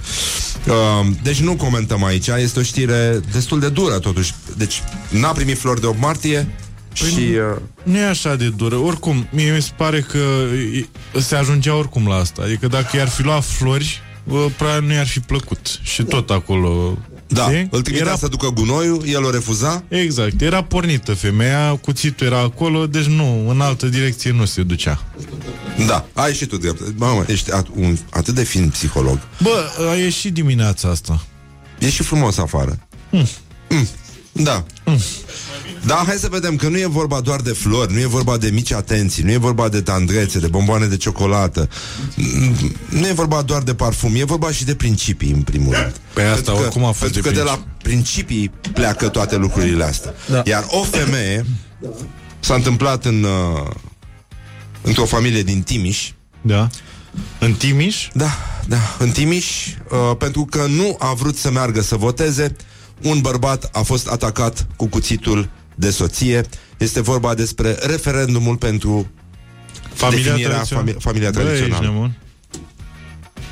Uh, deci nu comentăm aici, este o știre destul de dură totuși. Deci n-a primit flori de 8 martie Păi și... Uh, Nu e așa de dură. Oricum, mie mi se pare că e- se ajungea oricum la asta. Adică dacă i-ar fi luat flori, bă, probabil nu i-ar fi plăcut. Și tot acolo... da, știi? îl trimitea era, să ducă gunoiul, el o refuza. Exact, era pornită femeia, cuțitul era acolo, deci nu, în altă direcție nu se ducea. Da, ai și tu drept. Mamă, ești at- un, atât de fin psiholog. Bă, a ieșit dimineața asta. E și frumos afară. Mm. Da. Da, hai să vedem că nu e vorba doar de flori, nu e vorba de mici atenții, nu e vorba de tandrețe, de bomboane de ciocolată, Mm, nu e vorba doar de parfum, e vorba și de principii, în primul rând. Păi asta Pentru că- oricum a fost Pentru de că de la principii pleacă toate lucrurile astea. Da. Iar o femeie s-a întâmplat în uh, într-o familie din Timiș, Da. În Timiș? da, da, în Timiș, uh, pentru că nu a vrut să meargă să voteze, un bărbat a fost atacat cu cuțitul de soție. Este vorba despre referendumul pentru Familia definirea tradițională. fami- familia Bă, ești tradițională. nebun.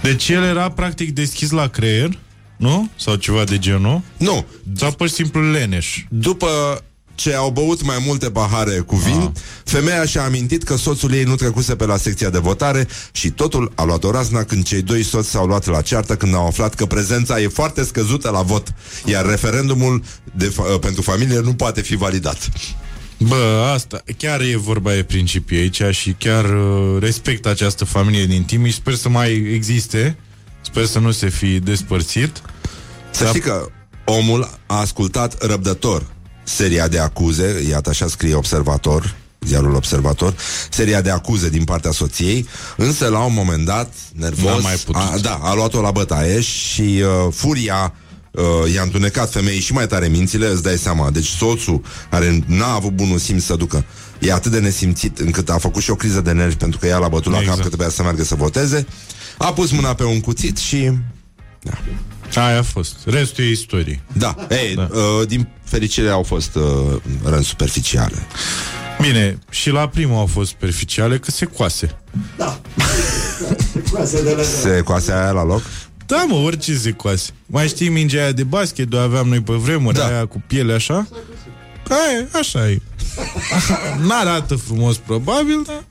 Deci el era practic deschis la creier, nu? Sau ceva de genul. Nu, Sau pur și simplu leneș. după ce au băut mai multe pahare cu vin, Ah. femeia și-a amintit că soțul ei nu trecuse pe la secția de votare și totul a luat o razna când cei doi soți s-au luat la ceartă când au aflat că prezența e foarte scăzută la vot, iar referendumul de fa- pentru familie nu poate fi validat. Bă, asta, chiar e vorba de principii aici și chiar uh, respect această familie din Timiș. Sper să mai existe. Sper să nu se fi despărțit. Să Da. știi că omul a ascultat răbdător seria de acuze, iată așa scrie Observator, ziarul Observator, seria de acuze din partea soției, însă la un moment dat, nervos, N-a mai putut. a, da, a luat-o la bătaie și uh, furia uh, i-a întunecat femeii și mai tare mințile, îți dai seama. Deci soțul, care n-a avut bunul simț să ducă, e atât de nesimțit încât a făcut și o criză de nervi pentru că ea l-a bătut la Exact. cap că trebuia să meargă să voteze, a pus mâna pe un cuțit și Aia a fost. Restul e istorie. Da, ei, da. Uh, din fericire au fost uh, răni superficiale. Bine, și la primul au fost superficiale că se coase. Se coase aia la loc? Da, mă, orice se coase. Mai știi mingea aia de basket, o aveam noi pe vremuri, Da. da. aia cu piele așa? Aia, așa e. N-arată frumos, probabil, dar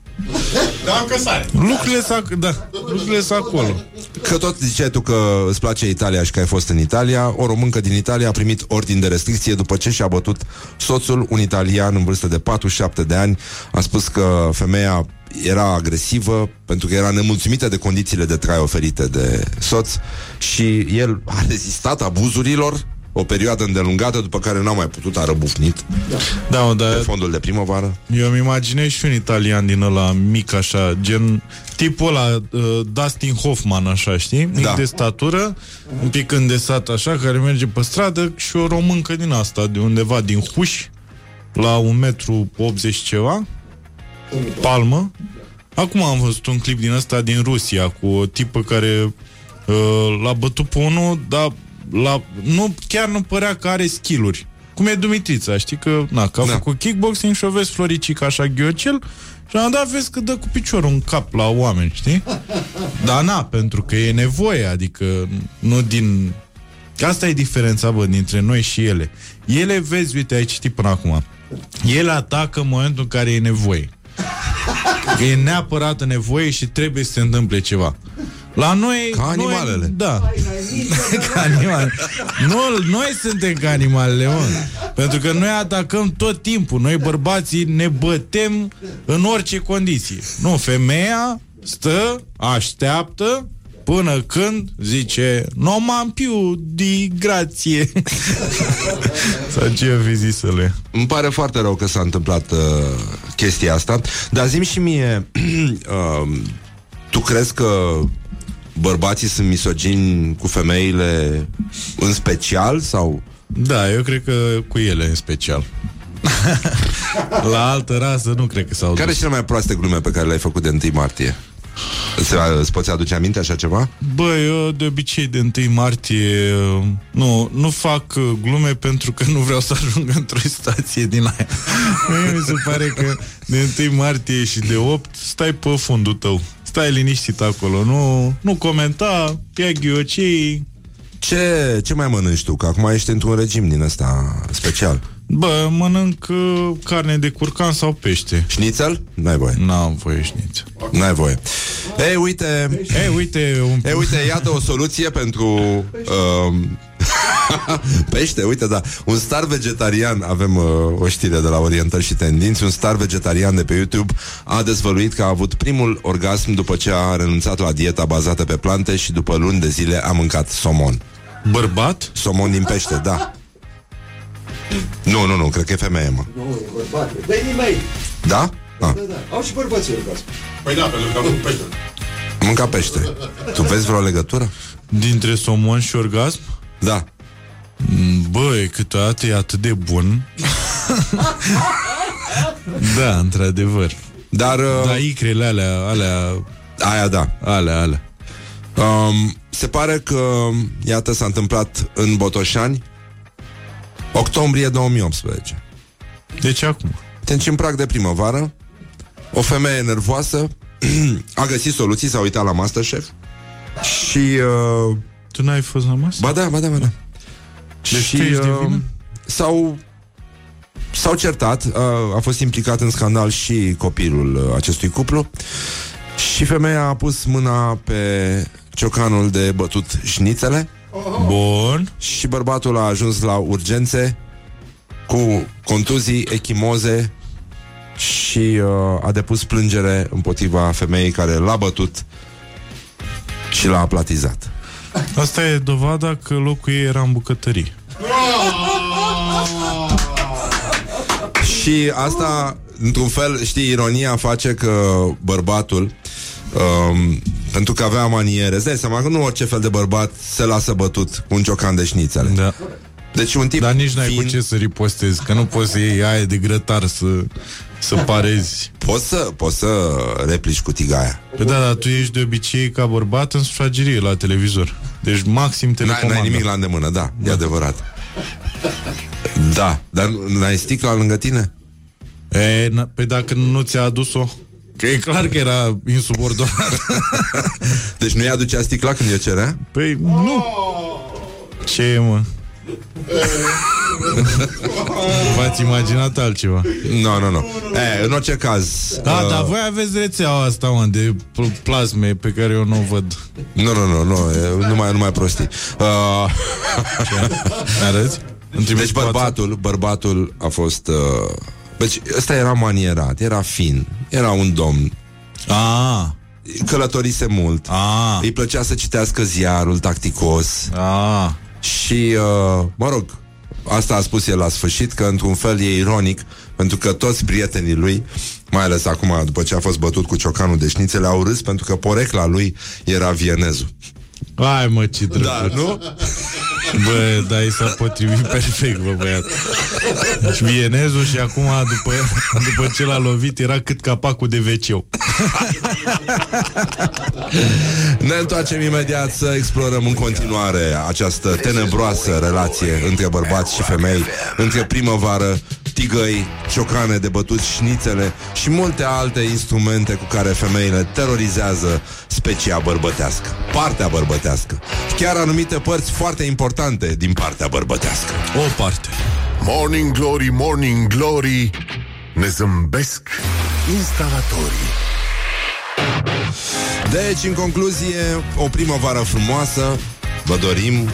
Da, încă sare. lucrurile s da, lucrurile s acolo. Că tot ziceai tu că îți place Italia și că ai fost în Italia, o româncă din Italia a primit ordin de restricție după ce și-a bătut soțul, un italian în vârstă de 47 de ani, a spus că femeia era agresivă pentru că era nemulțumită de condițiile de trai oferite de soț și el a rezistat abuzurilor o perioadă îndelungată, după care n-a mai putut, a răbufnit Da, mă, pe dar fondul de primăvară. eu îmi imaginez și un italian din ăla mic așa, gen tipul ăla uh, Dustin Hoffman așa, știi? Mic Da. de statură, un pic îndesat așa, care merge pe stradă și o româncă din asta, de undeva din Huș, la un metru 80 ceva, palmă. Acum am văzut un clip din ăsta din Rusia cu o tipă care uh, l-a bătut pe unul, dar la, nu, chiar nu părea că are skill-uri. Cum e Dumitrița, știi că, na, că a Da. făcut kickboxing și o vezi floricica așa ghiocel și am dat vezi că dă cu piciorul în cap la oameni, știi? Dar na, pentru că e nevoie, adică nu din... Asta e diferența, bă, dintre noi și ele. Ele, vezi, uite, ai citit până acum. Ele atacă în momentul în care e nevoie. Că e neapărat nevoie și trebuie să se întâmple ceva. La noi... Ca animalele. Noi, da. ca animale. Nu, noi suntem ca animalele, mă. Pentru că noi atacăm tot timpul. Noi bărbații ne bătem în orice condiție. Nu, femeia stă, așteaptă, până când zice nu m-am piu di grație. Sau ce o fi zis le. Îmi pare foarte rău că s-a întâmplat uh, chestia asta, dar zim și mie, uh, tu crezi că bărbații sunt misogini cu femeile în special sau... Da, eu cred că cu ele în special. La altă rasă nu cred că s-au Care dus. sunt cele mai proaste glume pe care le-ai făcut de 1 martie? Îți, îți poți aduce aminte așa ceva? Bă, eu de obicei de 1 martie uh, nu, nu fac uh, glume pentru că nu vreau să ajung într-o stație din aia. Mie mi se pare că de 1 martie și de 8 stai pe fundul tău. Stai liniștit acolo, nu, nu comenta, ia ghiocei. Ce, ce mai mănânci tu? Că acum ești într-un regim din ăsta special. Bă, mănânc uh, carne de curcan sau pește. Șnițel? N-ai voie. N-am voie șniță. N-ai voie. Ei, uite... Ei, uite, un... Ei, uite, iată o soluție pentru um, pește, uite, da. Un star vegetarian, avem uh, o știre de la Orientări și Tendinți, un star vegetarian de pe YouTube a dezvăluit că a avut primul orgasm după ce a renunțat la dieta bazată pe plante și după luni de zile a mâncat somon. Bărbat? Somon din pește, da. Nu, nu, nu, cred că e femeie, mă. Nu, e bărbat. Băi, mei. Da? Ah. Da, da. Au și bărbații orgasm. Păi da, pentru că am făcut pește. Mânca pește. Tu vezi vreo legătură? Dintre somon și orgasm? Da. Băi, câteodată e atât de bun. da, într-adevăr. Dar... Uh, Da, icrele alea, alea, aia da. alea, alea. Um, se pare că, iată, s-a întâmplat în Botoșani, octombrie 2018. Deci acum. Deci în prag de primăvară, o femeie nervoasă a găsit soluții, s-a uitat la Masterchef și... Uh, Tu n-ai fost la masă? ba da, ba da, ba da. Deci și tu ești de uh, vină? s-au s-au certat, uh, a fost implicat în scandal și copilul uh, acestui cuplu și femeia a pus mâna pe ciocanul de bătut șnițele Bun. și bărbatul a ajuns la urgențe cu contuzii, echimoze și uh, a depus plângere împotriva femeii care l-a bătut și l-a aplatizat. Asta e dovada că locul ei era în bucătărie. Și asta, într-un fel, știi, ironia face că bărbatul um, pentru că avea maniere Îți dai seama că nu orice fel de bărbat Se lasă bătut cu un ciocan de șnițele Da. Deci un tip Dar nici n-ai fiind- cu ce să ripostezi, că nu poți să iei aia de grătar să, să parezi. Poți să, poți să replici cu tigaia Păi da, dar tu ești de obicei ca bărbat în sufragerie la televizor. Deci maxim N-ai, telecomandă. n-ai nimic la îndemână, da, e adevărat Da, dar n-ai sticla lângă tine? E, n- pe dacă nu ți-a adus-o Că e clar că era insubordonat Deci nu-i aducea sticla când e cerea? Păi nu Ce e, mă? V-ați imaginat altceva. Nu, nu, nu e, În orice caz Da, uh, dar voi aveți rețeaua asta, mă, de pl- plasme pe care eu nu o văd. Nu, nu, nu, nu e, numai, numai prostii. Uh, Arăți? Îmi trimiți Deci pe WhatsApp? bărbatul, bărbatul a fost uh, Deci ăsta era manierat, era fin Era un domn. Ah, Călătorise mult. ah, Îi plăcea să citească ziarul tacticos. Ah. și, uh, mă rog, asta a spus el la sfârșit, că într-un fel e ironic, pentru că toți prietenii lui, mai ales acum, după ce a fost bătut cu ciocanul de șnițele, au râs pentru că porecla lui era vienezul. Hai mă, ce drăguț. Da, nu? Bă, da, i s-a potrivit perfect, bă, băiat. Și vienezul și acum, după, după ce l-a lovit, era cât capacul de wc Ne întoarcem imediat să explorăm în continuare această tenebroasă relație între bărbați și femei, între primăvară, tigăi, ciocane de bătut șnițele și multe alte instrumente cu care femeile terorizează specia bărbătească, partea bărbătească, chiar anumite părți foarte importante din partea bărbătească. O parte. Morning Glory, Morning Glory Ne zâmbesc instalatorii Deci, în concluzie, o primăvară frumoasă, vă dorim...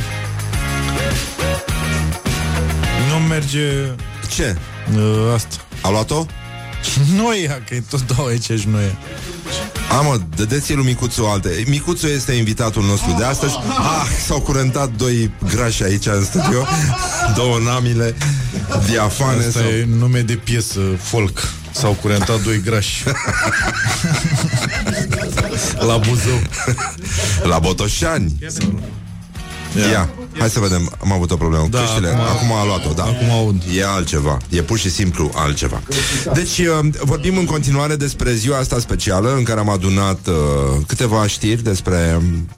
Nu merge Ce? uh, asta. A luat-o? Nu e ea, că e tot dau aici și nu e. A, mă, dădeți lui Micuțu alte. Micuțu este invitatul nostru de astăzi. Ah, s-au curentat doi grași aici în studio. Două namile diafane. Asta sau... e nume de piesă folk. S-au curentat doi grași. La Buzău. La Botoșani. Ia. Ia, hai să vedem. Am avut o problemă cu Da, căștile. acum- Acum a luat-o, da. Acum aud. E altceva. E pur și simplu altceva. Deci, uh, vorbim în continuare despre ziua asta specială în care am adunat uh, câteva știri despre um,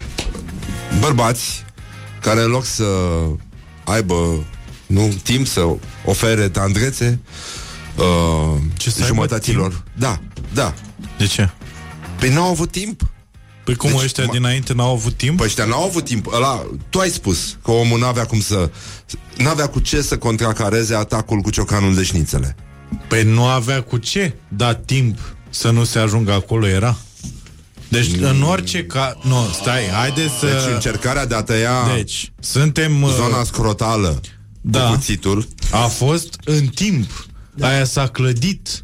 bărbați care în loc să aibă nu, timp să ofere tandrețe uh, Ce, să aibă jumătaților. Da, da. De ce? Păi n-au avut timp. Păi cum Deci, ăștia ma- dinainte n-au avut timp? Păi ăștia n-au avut timp. Ăla, tu ai spus că omul n-avea cum să... N-avea cu ce să contracareze atacul cu ciocanul de șnițele. Păi nu avea cu ce, da timp să nu se ajungă acolo era. Deci în orice ca... Nu, stai, haide să... Deci încercarea de a tăia Deci, suntem... uh, zona scrotală da. cu cuțitul. A fost în timp. Aia s-a clădit.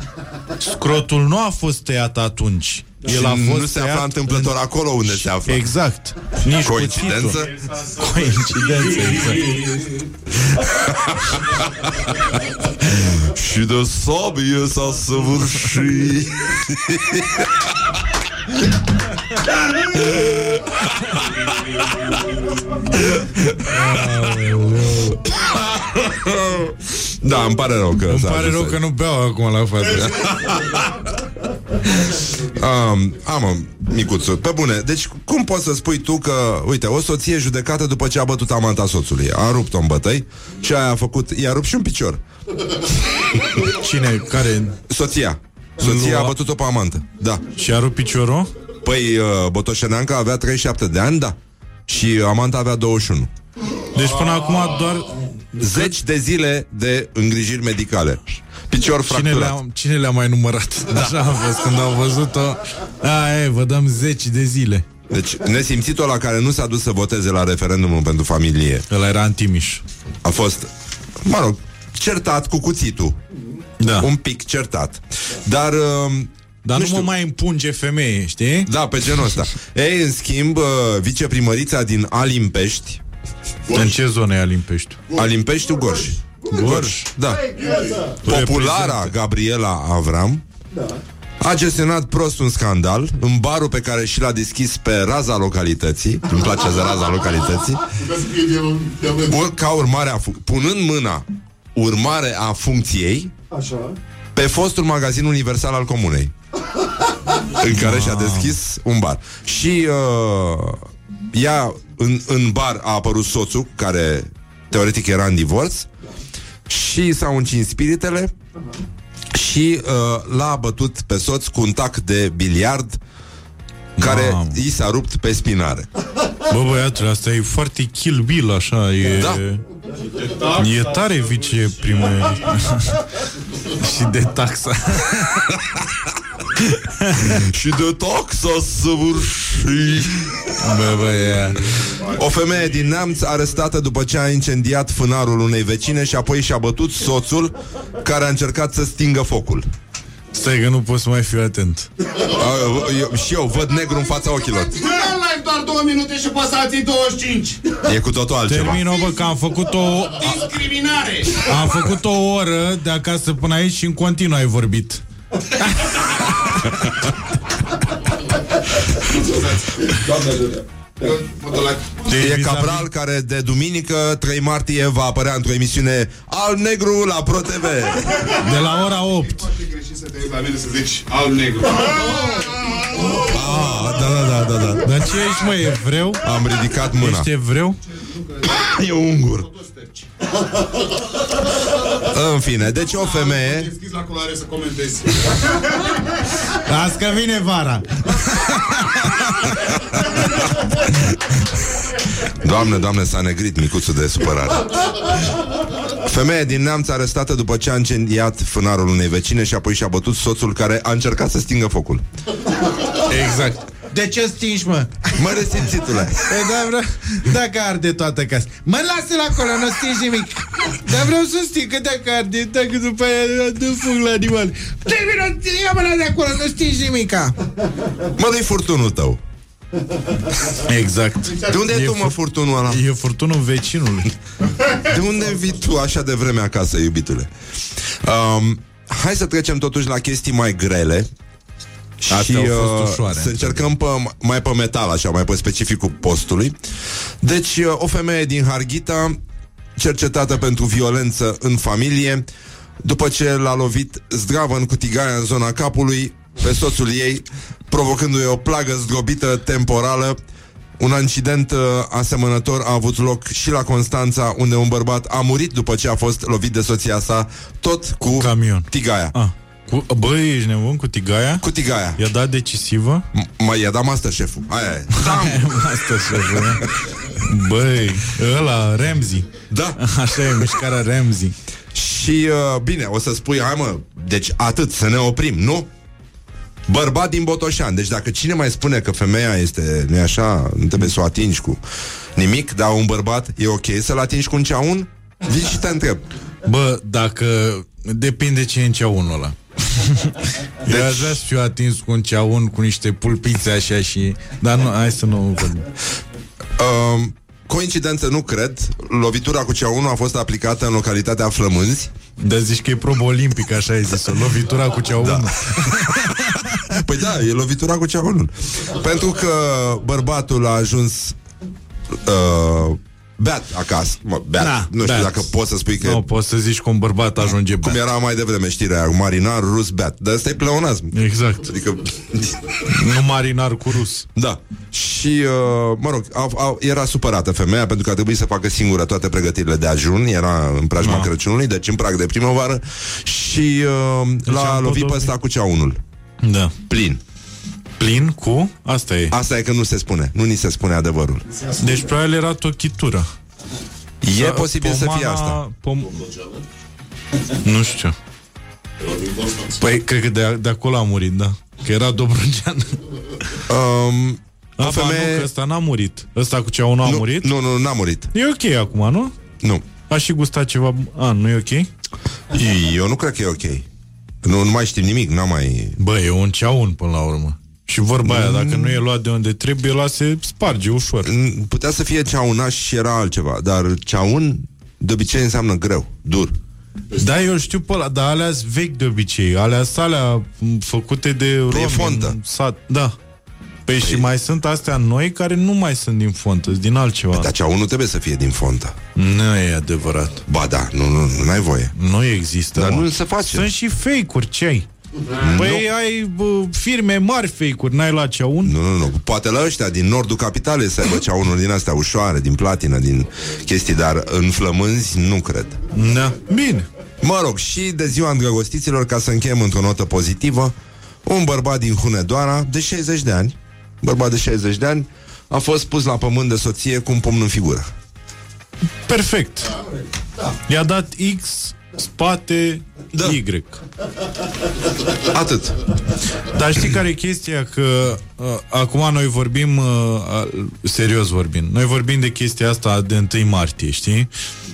Scrotul nu a fost tăiat atunci. El și a fost nu se tăiat afla întâmplător acolo unde se afla. Exact. Nici Coincidență? cuțitul. Coincidență, exact. Și de sabie s-a săvârșit. da, îmi pare rău că Îmi s-a pare ajuns rău aici. că nu beau acum la față. Um, amă, micuțu, pe bune, deci cum poți să spui tu că, uite, o soție judecată după ce a bătut amanta soțului, a rupt-o în bătăi și aia a făcut, i-a rupt și un picior. Cine? Care? Soția. Soția Nu a a- bătut-o pe amantă, da. Și a rupt piciorul? Păi, uh, Botoșeneanca avea 37 de ani, da. Și amanta avea 21. Deci până acum doar... Zeci de zile de îngrijiri medicale. Picior Cine fracturat. le-a, cine le-a mai numărat? Da. Așa a fost când au văzut-o. A, e, vă dăm zeci de zile. Deci, nesimțitul la care nu s-a dus să voteze la referendumul pentru familie Ăla era în Timiș. a fost, mă rog, certat cu cuțitul. Da. Un pic certat. Dar... Uh, Dar nu, știu. mă mai împunge femeie, știi? Da, pe genul ăsta. Ei, în schimb, uh, viceprimărița din Alimpești, În ce zonă e Alimpești? Alimpeștiul Gorj. Gorj. Da. Populara Gabriela Avram a gestionat prost un scandal în barul pe care și l-a deschis pe raza localității. Îmi place de raza localității. Ur- Ca urmare a fu- punând mâna urmare a funcției Așa. pe fostul magazin universal al comunei în care și-a deschis un bar. Și uh, ea, în, în bar a apărut soțul, care teoretic era în divorț, și s-au încins spiritele și uh, l-a bătut pe soț cu un tac de biliard care Mamă. i s-a rupt pe spinare. Bă, băiatul, asta e foarte Kill Bill, așa, e... Da. E tare viceprimă Și de taxa și de taxa săvârșit. Bă, bă, e... O femeie din Neamț arestată după ce a incendiat fânarul unei vecine și apoi și-a bătut soțul care a încercat să stingă focul. Stai că nu pot să mai fiu atent. A, eu, și eu văd negru în fața ochilor. În live doar două minute și pasații 25. E cu totul altceva. Termin-o, bă, că am făcut o... Discriminare. Am făcut o oră de acasă până aici și în continuu ai vorbit. Deci e Cabral care de duminică 3 martie va apărea într-o emisiune Al Negru la ProTV De la ora 8 Foarte greșit să te uiți la mine să zici al negru. ah, Da, da, da, da, da. Dar ce ești, mă, evreu? Am ridicat mâna. Ești evreu? E ungur În fine, deci o femeie Deschis la culoare să comentezi. Azi că vine vara. Doamne, doamne, s-a negrit micuțul de supărare. Femeie din neamț arestată după ce a incendiat fânarul unei vecine și apoi și-a bătut soțul care a încercat să stingă focul. Exact de ce stingi, mă? Mă resimțitule. Păi da, vreau... Dacă arde toată casa. Mă lasă-l acolo, nu stingi nimic. Dar vreau să sting, că dacă arde Dacă după aia dă foc la animal. Termină, ia-mă la de acolo, nu stingi nimica Mă, dă furtunul tău. Exact. De unde e, tu, mă, furtunul ăla? E furtunul vecinului. De unde vii tu așa de vreme acasă, iubitule? Um, hai să trecem totuși la chestii mai grele Astea și au fost uh, ușoare. să încercăm pe, mai pe metal, așa, mai pe specificul postului. Deci, uh, o femeie din Harghita, cercetată pentru violență în familie, după ce l-a lovit zdravă în cutigaia în zona capului pe soțul ei, provocându-i o plagă zdrobită temporală, un incident uh, asemănător a avut loc și la Constanța, unde un bărbat a murit după ce a fost lovit de soția sa, tot cu Camion. tigaia. ah. Cu, băi, ești nebun cu tigaia? Cu tigaia. I-a dat decisivă? Mai i-a dat Masterchef-ul. Aia e. Asta se vede. Băi, ăla, Ramsey. Da. Așa e mișcarea Ramsey. Și uh, bine, o să spui, hai mă, deci atât, să ne oprim, nu? Bărbat din Botoșan. Deci dacă cine mai spune că femeia este, nu așa, nu trebuie să o atingi cu nimic, dar un bărbat e ok să-l atingi cu un ceaun? Vii și te întreb. Bă, dacă... Depinde ce e în ceaunul ăla. Deci... Eu aș vrea să fiu atins cu un ceaun cu niște pulpițe așa și... Dar nu, hai să nu vorbim. Uh, coincidență nu cred. Lovitura cu ceaunul a fost aplicată în localitatea Flămânzi. Dar zici că e probă olimpică, așa ai zis Lovitura cu ceaunul. Da. Păi da, e lovitura cu ceaunul. Pentru că bărbatul a ajuns uh, beat acasă. Mă, beat. Da, nu știu beat. dacă poți să spui că... Nu, poți să zici că un bărbat ajunge Cum beat. era mai devreme știrea aia, marinar rus beat. Dar ăsta e pleonasm. Exact. Adică, Nu marinar cu rus. da. Și, uh, mă rog, a, a, era supărată femeia pentru că a trebuit să facă singură toate pregătirile de ajun. Era în preajma Da. Crăciunului, deci în prag de primăvară. Și uh, Deci l-a am lovit pe podobit. ăsta cu ceaunul. Da. Plin. Plin cu? Asta e. Asta e că nu se spune. Nu ni se spune adevărul. Deci probabil era tochitură. E Da, posibil să fie pomana- asta. Pom- nu știu. Păi, cred că de, de acolo a murit, da. Că era Dobrogea. Um, A, o femeie... femeie... nu, că ăsta n-a murit. Ăsta cu ceaunul a nu, murit? Nu, nu, n-a murit. E ok acum, nu? Nu. A și gustat ceva... A, nu e ok? Eu nu cred că e ok. Nu, nu mai știm nimic, n-am mai... Bă, e un ceaun până la urmă. Și vorba aia, dacă nu e luat de unde trebuie, la se sparge ușor. Putea să fie ceaunaș și era altceva, dar ceaun de obicei înseamnă greu, dur. Da, eu știu pe ăla, dar alea vechi de obicei. Alea alea făcute de romi. e fontă. în Sat. Da. Păi, și mai sunt astea noi care nu mai sunt din fontă, sunt din altceva. Dar ceaun nu trebuie să fie din fontă. Nu e adevărat. Ba da, nu, nu, nu ai voie. Nu există. Dar mă. nu se face. Sunt și fake-uri, ce ai? Păi ai bă, firme mari fake-uri, n-ai la ceaun? Nu, nu, nu. Poate la ăștia din nordul capitalei să aibă ceaunuri din astea ușoare, din platină, din chestii, dar în flămânzi nu cred. Da. Bine. Mă rog, și de ziua îndrăgostiților, ca să încheiem într-o notă pozitivă, un bărbat din Hunedoara, de 60 de ani, bărbat de 60 de ani, a fost pus la pământ de soție cu un pumn în figură. Perfect. I-a dat X, spate, Da. Y. Atât. Dar știi care e chestia? Că uh, acum noi vorbim, uh, uh, serios vorbim, noi vorbim de chestia asta de 1 martie, știi?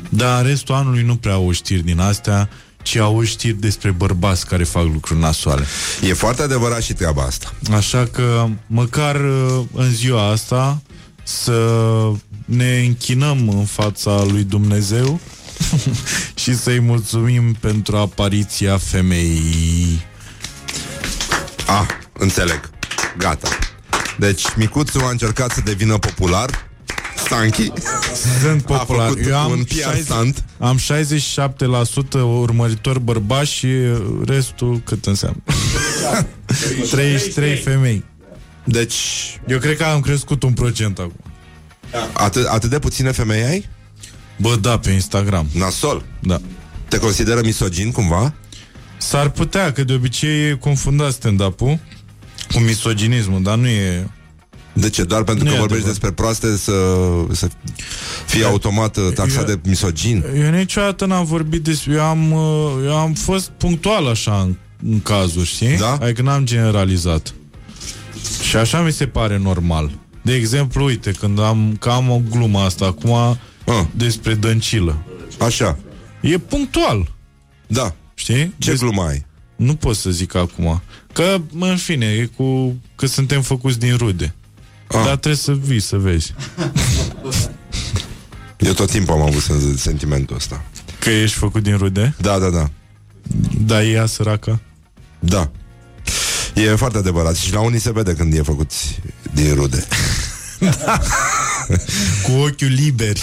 Dar restul anului nu prea au știri din astea ci auzi știri despre bărbați care fac lucruri nasoale. E foarte adevărat și treaba asta. Așa că, măcar uh, în ziua asta, să ne închinăm în fața lui Dumnezeu și să-i mulțumim pentru apariția femeii. Ah, înțeleg. Gata. Deci, micuțul a încercat să devină popular. Stanchi. Sunt A popular. făcut Eu am, un PR 60 stunt. am 67% urmăritori bărbați și restul cât înseamnă? 33 femei. Deci, Eu cred că am crescut un procent acum. atât, atât de puține femei ai? Bă, da, pe Instagram. Nasol. Da. Te consideră misogin cumva? S-ar putea, că de obicei e confundat stand-up-ul cu misoginismul, dar nu e... De ce? Doar pentru Nu că e vorbești adevărat. despre proaste să, să fie automat uh, taxat Eu- de misogin? Eu niciodată n-am vorbit despre... Eu am, uh, eu am fost punctual așa în, în cazuri, știi? Da? Adică n-am generalizat. Și așa mi se pare normal. De exemplu, uite, când am, că am o glumă asta acum Ah. despre dăncilă. Așa. E punctual, Da. știi? Ce glumă ai? Nu pot să zic acum. Că, mă, în fine, e cu... că suntem făcuți din rude. Ah. Dar trebuie să vii să vezi. Eu tot timpul am avut sen- sentimentul ăsta. Că ești făcut din rude? Da, da, da. Da, e ea săracă? Da. E foarte adevărat. Și la unii se vede când e făcut din rude. Cu ochiul liber.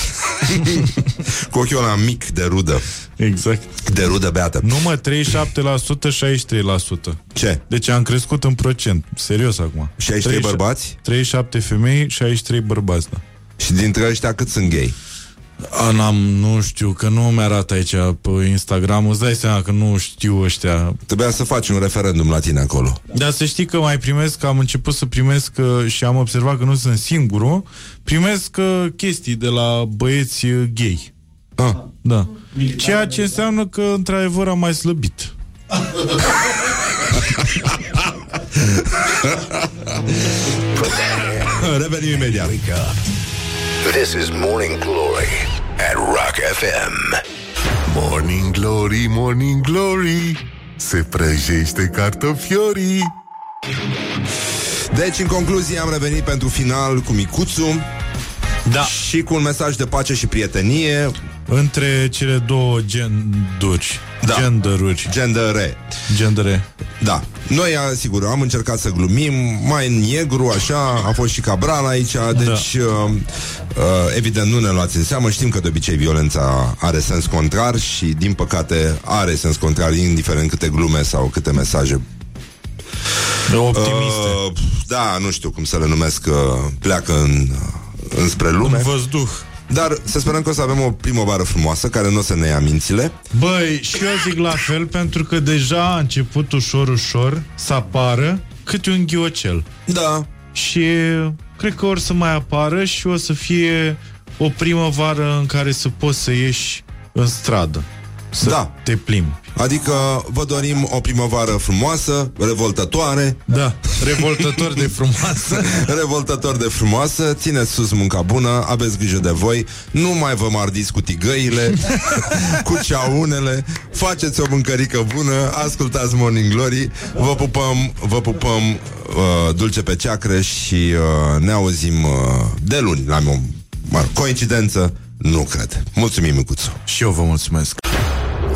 Cu ochiul ăla mic de rudă. Exact. De rudă beată. Nu mă, 37%, 63%. Ce? Deci am crescut în procent. Serios acum. 63 bărbați? 37 femei, 63 bărbați, da. Și dintre ăștia cât sunt gay? A, n-am, nu știu, că nu mi-arată aici pe Instagram. Îți dai seama că nu știu ăștia. Trebuia să faci un referendum la tine acolo. Dar să știi că mai primesc, am început să primesc uh, și am observat că nu sunt singurul, primesc uh, chestii de la băieți uh, gay. Ah. Da. Ceea ce înseamnă că, într-adevăr, am mai slăbit. Revenim imediat. Wake up. This is Morning Glory at Rock FM. Morning Glory, Morning Glory Se prăjește cartofiorii Deci, în concluzie, am revenit pentru final cu Micuțu Da. și cu un mesaj de pace și prietenie. Între cele două genduri. Da. Genderuri. Gendere. Gendere. Da. Noi, sigur, am încercat să glumim, mai în negru, așa, a fost și Cabral aici, deci, da. uh, uh, evident, nu ne luați în seamă. Știm că de obicei violența are sens contrar și, din păcate, are sens contrar, indiferent câte glume sau câte mesaje Optimiste. Uh, da, nu știu cum să le numesc, uh, pleacă în, uh, înspre lume. În văzduh. Dar să sperăm că o să avem o primăvară frumoasă, care nu o să ne ia mințile. Băi, și eu zic la fel pentru că deja a început ușor, ușor să apară câte un ghiocel. Da. Și cred că or să mai apară și o să fie o primăvară în care să poți să ieși în stradă. Să Da. te plimbi. Adică vă dorim o primăvară frumoasă, revoltătoare, Da, revoltător de frumoasă. revoltător de frumoasă, țineți sus munca bună, aveți grijă de voi, nu mai vă mardiți cu tigăile, cu ceaunele, faceți o mâncărică bună, ascultați Morning Glory, vă pupăm, vă pupăm uh, dulce pe ceacră și uh, ne auzim uh, de luni la mă, mă, coincidență, nu cred. Mulțumim, Micuțu. și eu vă mulțumesc.